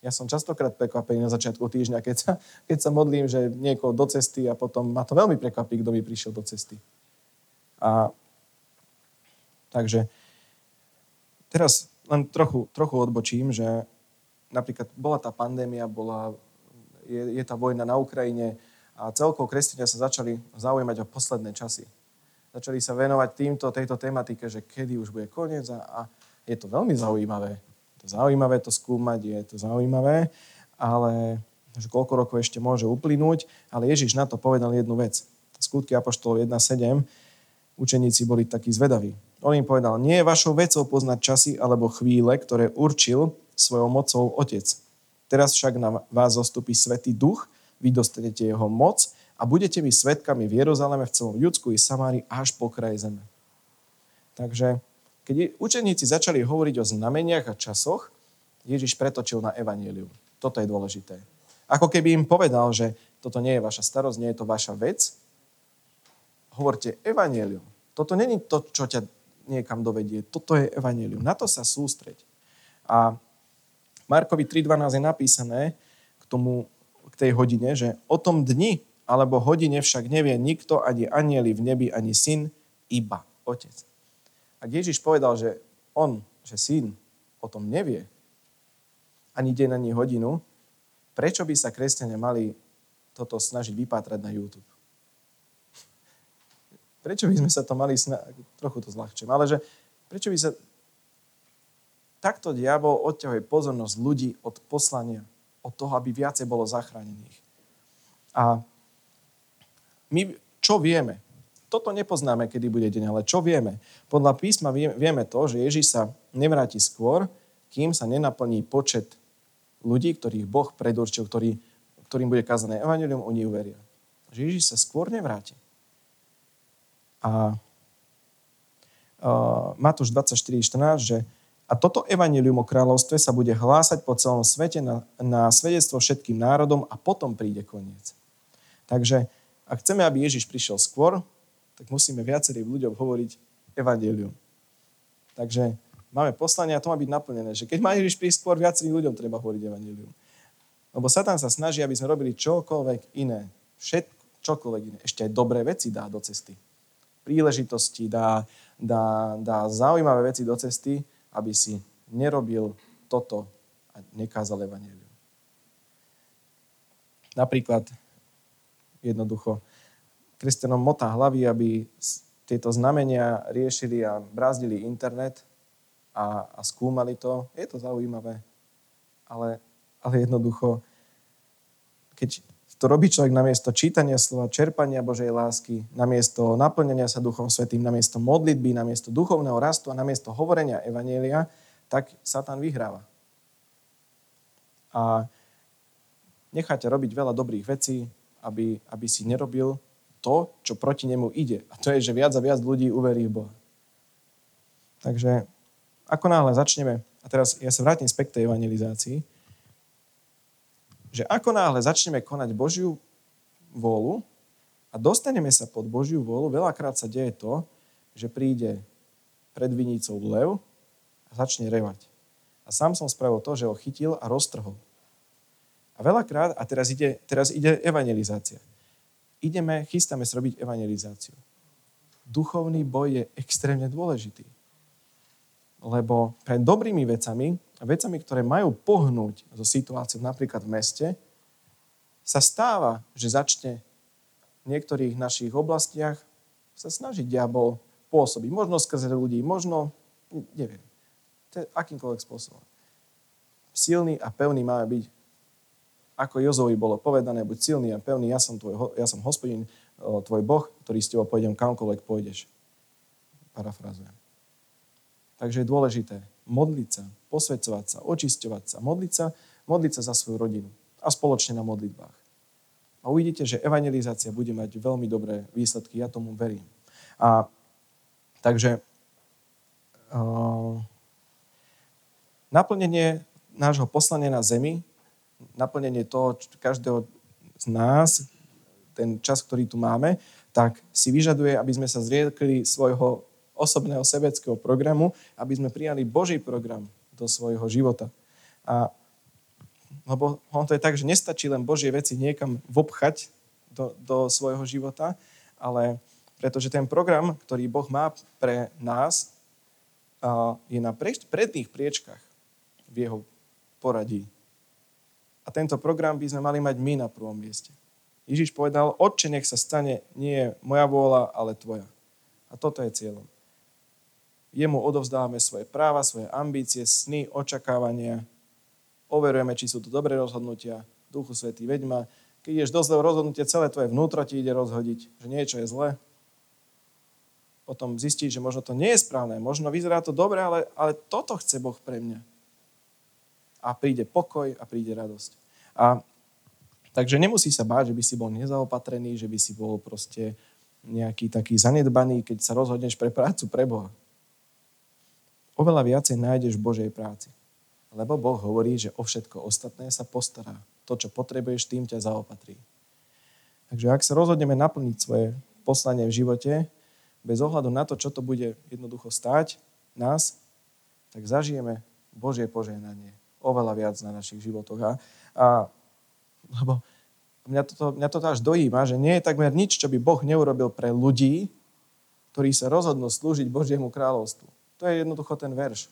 Ja som častokrát prekvapený na začiatku týždňa, keď sa, keď sa modlím, že niekoho do cesty a potom ma to veľmi prekvapí, kto by prišiel do cesty. A takže teraz len trochu, trochu odbočím, že napríklad bola tá pandémia, bola, je, je tá vojna na Ukrajine a celkovo kresťania sa začali zaujímať o posledné časy. Začali sa venovať týmto, tejto tematike, že kedy už bude koniec a, a je to veľmi zaujímavé to zaujímavé to skúmať, je to zaujímavé, ale že koľko rokov ešte môže uplynúť, ale Ježiš na to povedal jednu vec. Skutky Apoštolov 1.7, učeníci boli takí zvedaví. On im povedal, nie je vašou vecou poznať časy alebo chvíle, ktoré určil svojou mocou Otec. Teraz však na vás zostupí Svetý Duch, vy dostanete jeho moc a budete mi svetkami v Jeruzaleme, v celom Judsku i Samári až po kraj zeme. Takže keď učeníci začali hovoriť o znameniach a časoch, Ježiš pretočil na evanílium. Toto je dôležité. Ako keby im povedal, že toto nie je vaša starosť, nie je to vaša vec. Hovorte evanílium. Toto není to, čo ťa niekam dovedie. Toto je evanílium. Na to sa sústreď. A Markovi 3.12 je napísané k, tomu, k tej hodine, že o tom dni alebo hodine však nevie nikto, ani anieli v nebi, ani syn, iba otec. Ak Ježiš povedal, že on, že syn o tom nevie, ani deň, ani hodinu, prečo by sa kresťania mali toto snažiť vypátrať na YouTube? Prečo by sme sa to mali snažiť, trochu to zľahčujem, ale že prečo by sa takto diabol odťahuje pozornosť ľudí od poslania, od toho, aby viacej bolo zachránených. A my čo vieme? Toto nepoznáme, kedy bude deň, ale čo vieme? Podľa písma vieme to, že Ježíš sa nevráti skôr, kým sa nenaplní počet ľudí, ktorých Boh predurčil, ktorý, ktorým bude kazané evanilium, oni uveria. Že Ježíš sa skôr nevráti. A uh, Matúš 24.14, že a toto evanilium o kráľovstve sa bude hlásať po celom svete na, na svedectvo všetkým národom a potom príde koniec. Takže ak chceme, aby Ježiš prišiel skôr, tak musíme viacerým ľuďom hovoriť evangelium. Takže máme poslanie a to má byť naplnené, že keď má Ježiš prísť skôr, viacerým ľuďom treba hovoriť evangelium. Lebo Satan sa snaží, aby sme robili čokoľvek iné. Všetko, čokoľvek iné. Ešte aj dobré veci dá do cesty. Príležitosti dá, dá, dá zaujímavé veci do cesty, aby si nerobil toto a nekázal evangelium. Napríklad jednoducho kresťanom motá hlavy, aby tieto znamenia riešili a brázdili internet a, a skúmali to. Je to zaujímavé, ale, ale jednoducho, keď to robí človek namiesto čítania slova, čerpania Božej lásky, namiesto naplnenia sa Duchom Svetým, namiesto modlitby, namiesto duchovného rastu a namiesto hovorenia Evanielia, tak Satan vyhráva. A necháte robiť veľa dobrých vecí, aby, aby si nerobil to, čo proti nemu ide. A to je, že viac a viac ľudí uverí v Boha. Takže ako náhle začneme, a teraz ja sa vrátim späť k tej evangelizácii, že ako náhle začneme konať Božiu vôľu a dostaneme sa pod Božiu vôľu, veľakrát sa deje to, že príde pred vinicou lev a začne revať. A sám som spravil to, že ho chytil a roztrhol. A veľakrát, a teraz ide, teraz ide evangelizácia ideme, chystáme sa robiť evangelizáciu. Duchovný boj je extrémne dôležitý. Lebo pred dobrými vecami vecami, ktoré majú pohnúť zo situáciou napríklad v meste, sa stáva, že začne v niektorých našich oblastiach sa snažiť diabol pôsobiť. Možno skrze ľudí, možno, neviem, akýmkoľvek spôsobom. Silný a pevný máme byť ako Jozovi bolo povedané, buď silný a pevný, ja som, tvoj, ja som hospodin, tvoj Boh, ktorý s tebou pôjdem kamkoľvek pôjdeš. Parafrazujem. Takže je dôležité modliť sa, posvedcovať sa, očisťovať sa, modliť sa, modliť sa za svoju rodinu a spoločne na modlitbách. A uvidíte, že evangelizácia bude mať veľmi dobré výsledky, ja tomu verím. A takže uh, naplnenie nášho poslania na zemi, naplnenie toho každého z nás, ten čas, ktorý tu máme, tak si vyžaduje, aby sme sa zriekli svojho osobného sebeckého programu, aby sme prijali Boží program do svojho života. A lebo on to je tak, že nestačí len Božie veci niekam vopchať do, do svojho života, ale pretože ten program, ktorý Boh má pre nás, je na predných priečkách v jeho poradí. A tento program by sme mali mať my na prvom mieste. Ježiš povedal, Otče, nech sa stane nie moja vôľa, ale tvoja. A toto je cieľom. Jemu odovzdávame svoje práva, svoje ambície, sny, očakávania, overujeme, či sú to dobré rozhodnutia, Duchu Svetý veďma. Keď ideš do zlého rozhodnutia, celé tvoje vnútro ti ide rozhodiť, že niečo je zlé. Potom zistíš, že možno to nie je správne, možno vyzerá to dobre, ale, ale toto chce Boh pre mňa. A príde pokoj a príde radosť. A takže nemusí sa báť, že by si bol nezaopatrený, že by si bol proste nejaký taký zanedbaný, keď sa rozhodneš pre prácu pre Boha. Oveľa viacej nájdeš v Božej práci. Lebo Boh hovorí, že o všetko ostatné sa postará. To, čo potrebuješ, tým ťa zaopatrí. Takže ak sa rozhodneme naplniť svoje poslanie v živote, bez ohľadu na to, čo to bude jednoducho stáť nás, tak zažijeme Božie požehnanie oveľa viac na našich životoch. A, a lebo mňa toto, mňa toto až dojíma, že nie je takmer nič, čo by Boh neurobil pre ľudí, ktorí sa rozhodnú slúžiť Božiemu kráľovstvu. To je jednoducho ten verš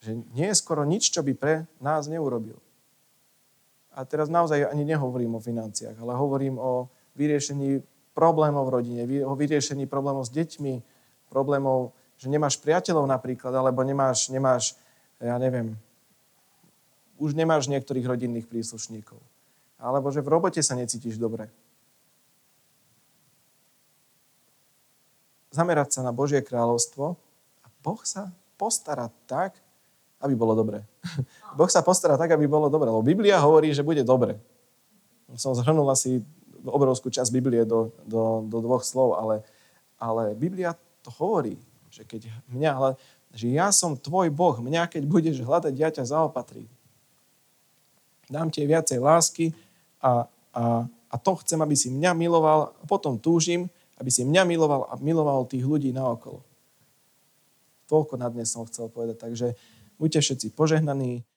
že nie je skoro nič, čo by pre nás neurobil. A teraz naozaj ani nehovorím o financiách, ale hovorím o vyriešení problémov v rodine, o vyriešení problémov s deťmi, problémov, že nemáš priateľov napríklad, alebo nemáš, nemáš ja neviem, už nemáš niektorých rodinných príslušníkov. Alebo že v robote sa necítiš dobre. Zamerať sa na Božie kráľovstvo a Boh sa postará tak, aby bolo dobre. Boh sa postará tak, aby bolo dobre, lebo Biblia hovorí, že bude dobre. Som zhrnul asi obrovskú časť Biblie do, do, do dvoch slov, ale, ale Biblia to hovorí, že keď mňa, že ja som tvoj Boh, mňa keď budeš hľadať, ja ťa zaopatrí. Dám ti viacej lásky a, a, a to chcem, aby si mňa miloval a potom túžim, aby si mňa miloval a miloval tých ľudí naokolo. Toľko na dnes som chcel povedať. Takže Buďte všetci požehnaní.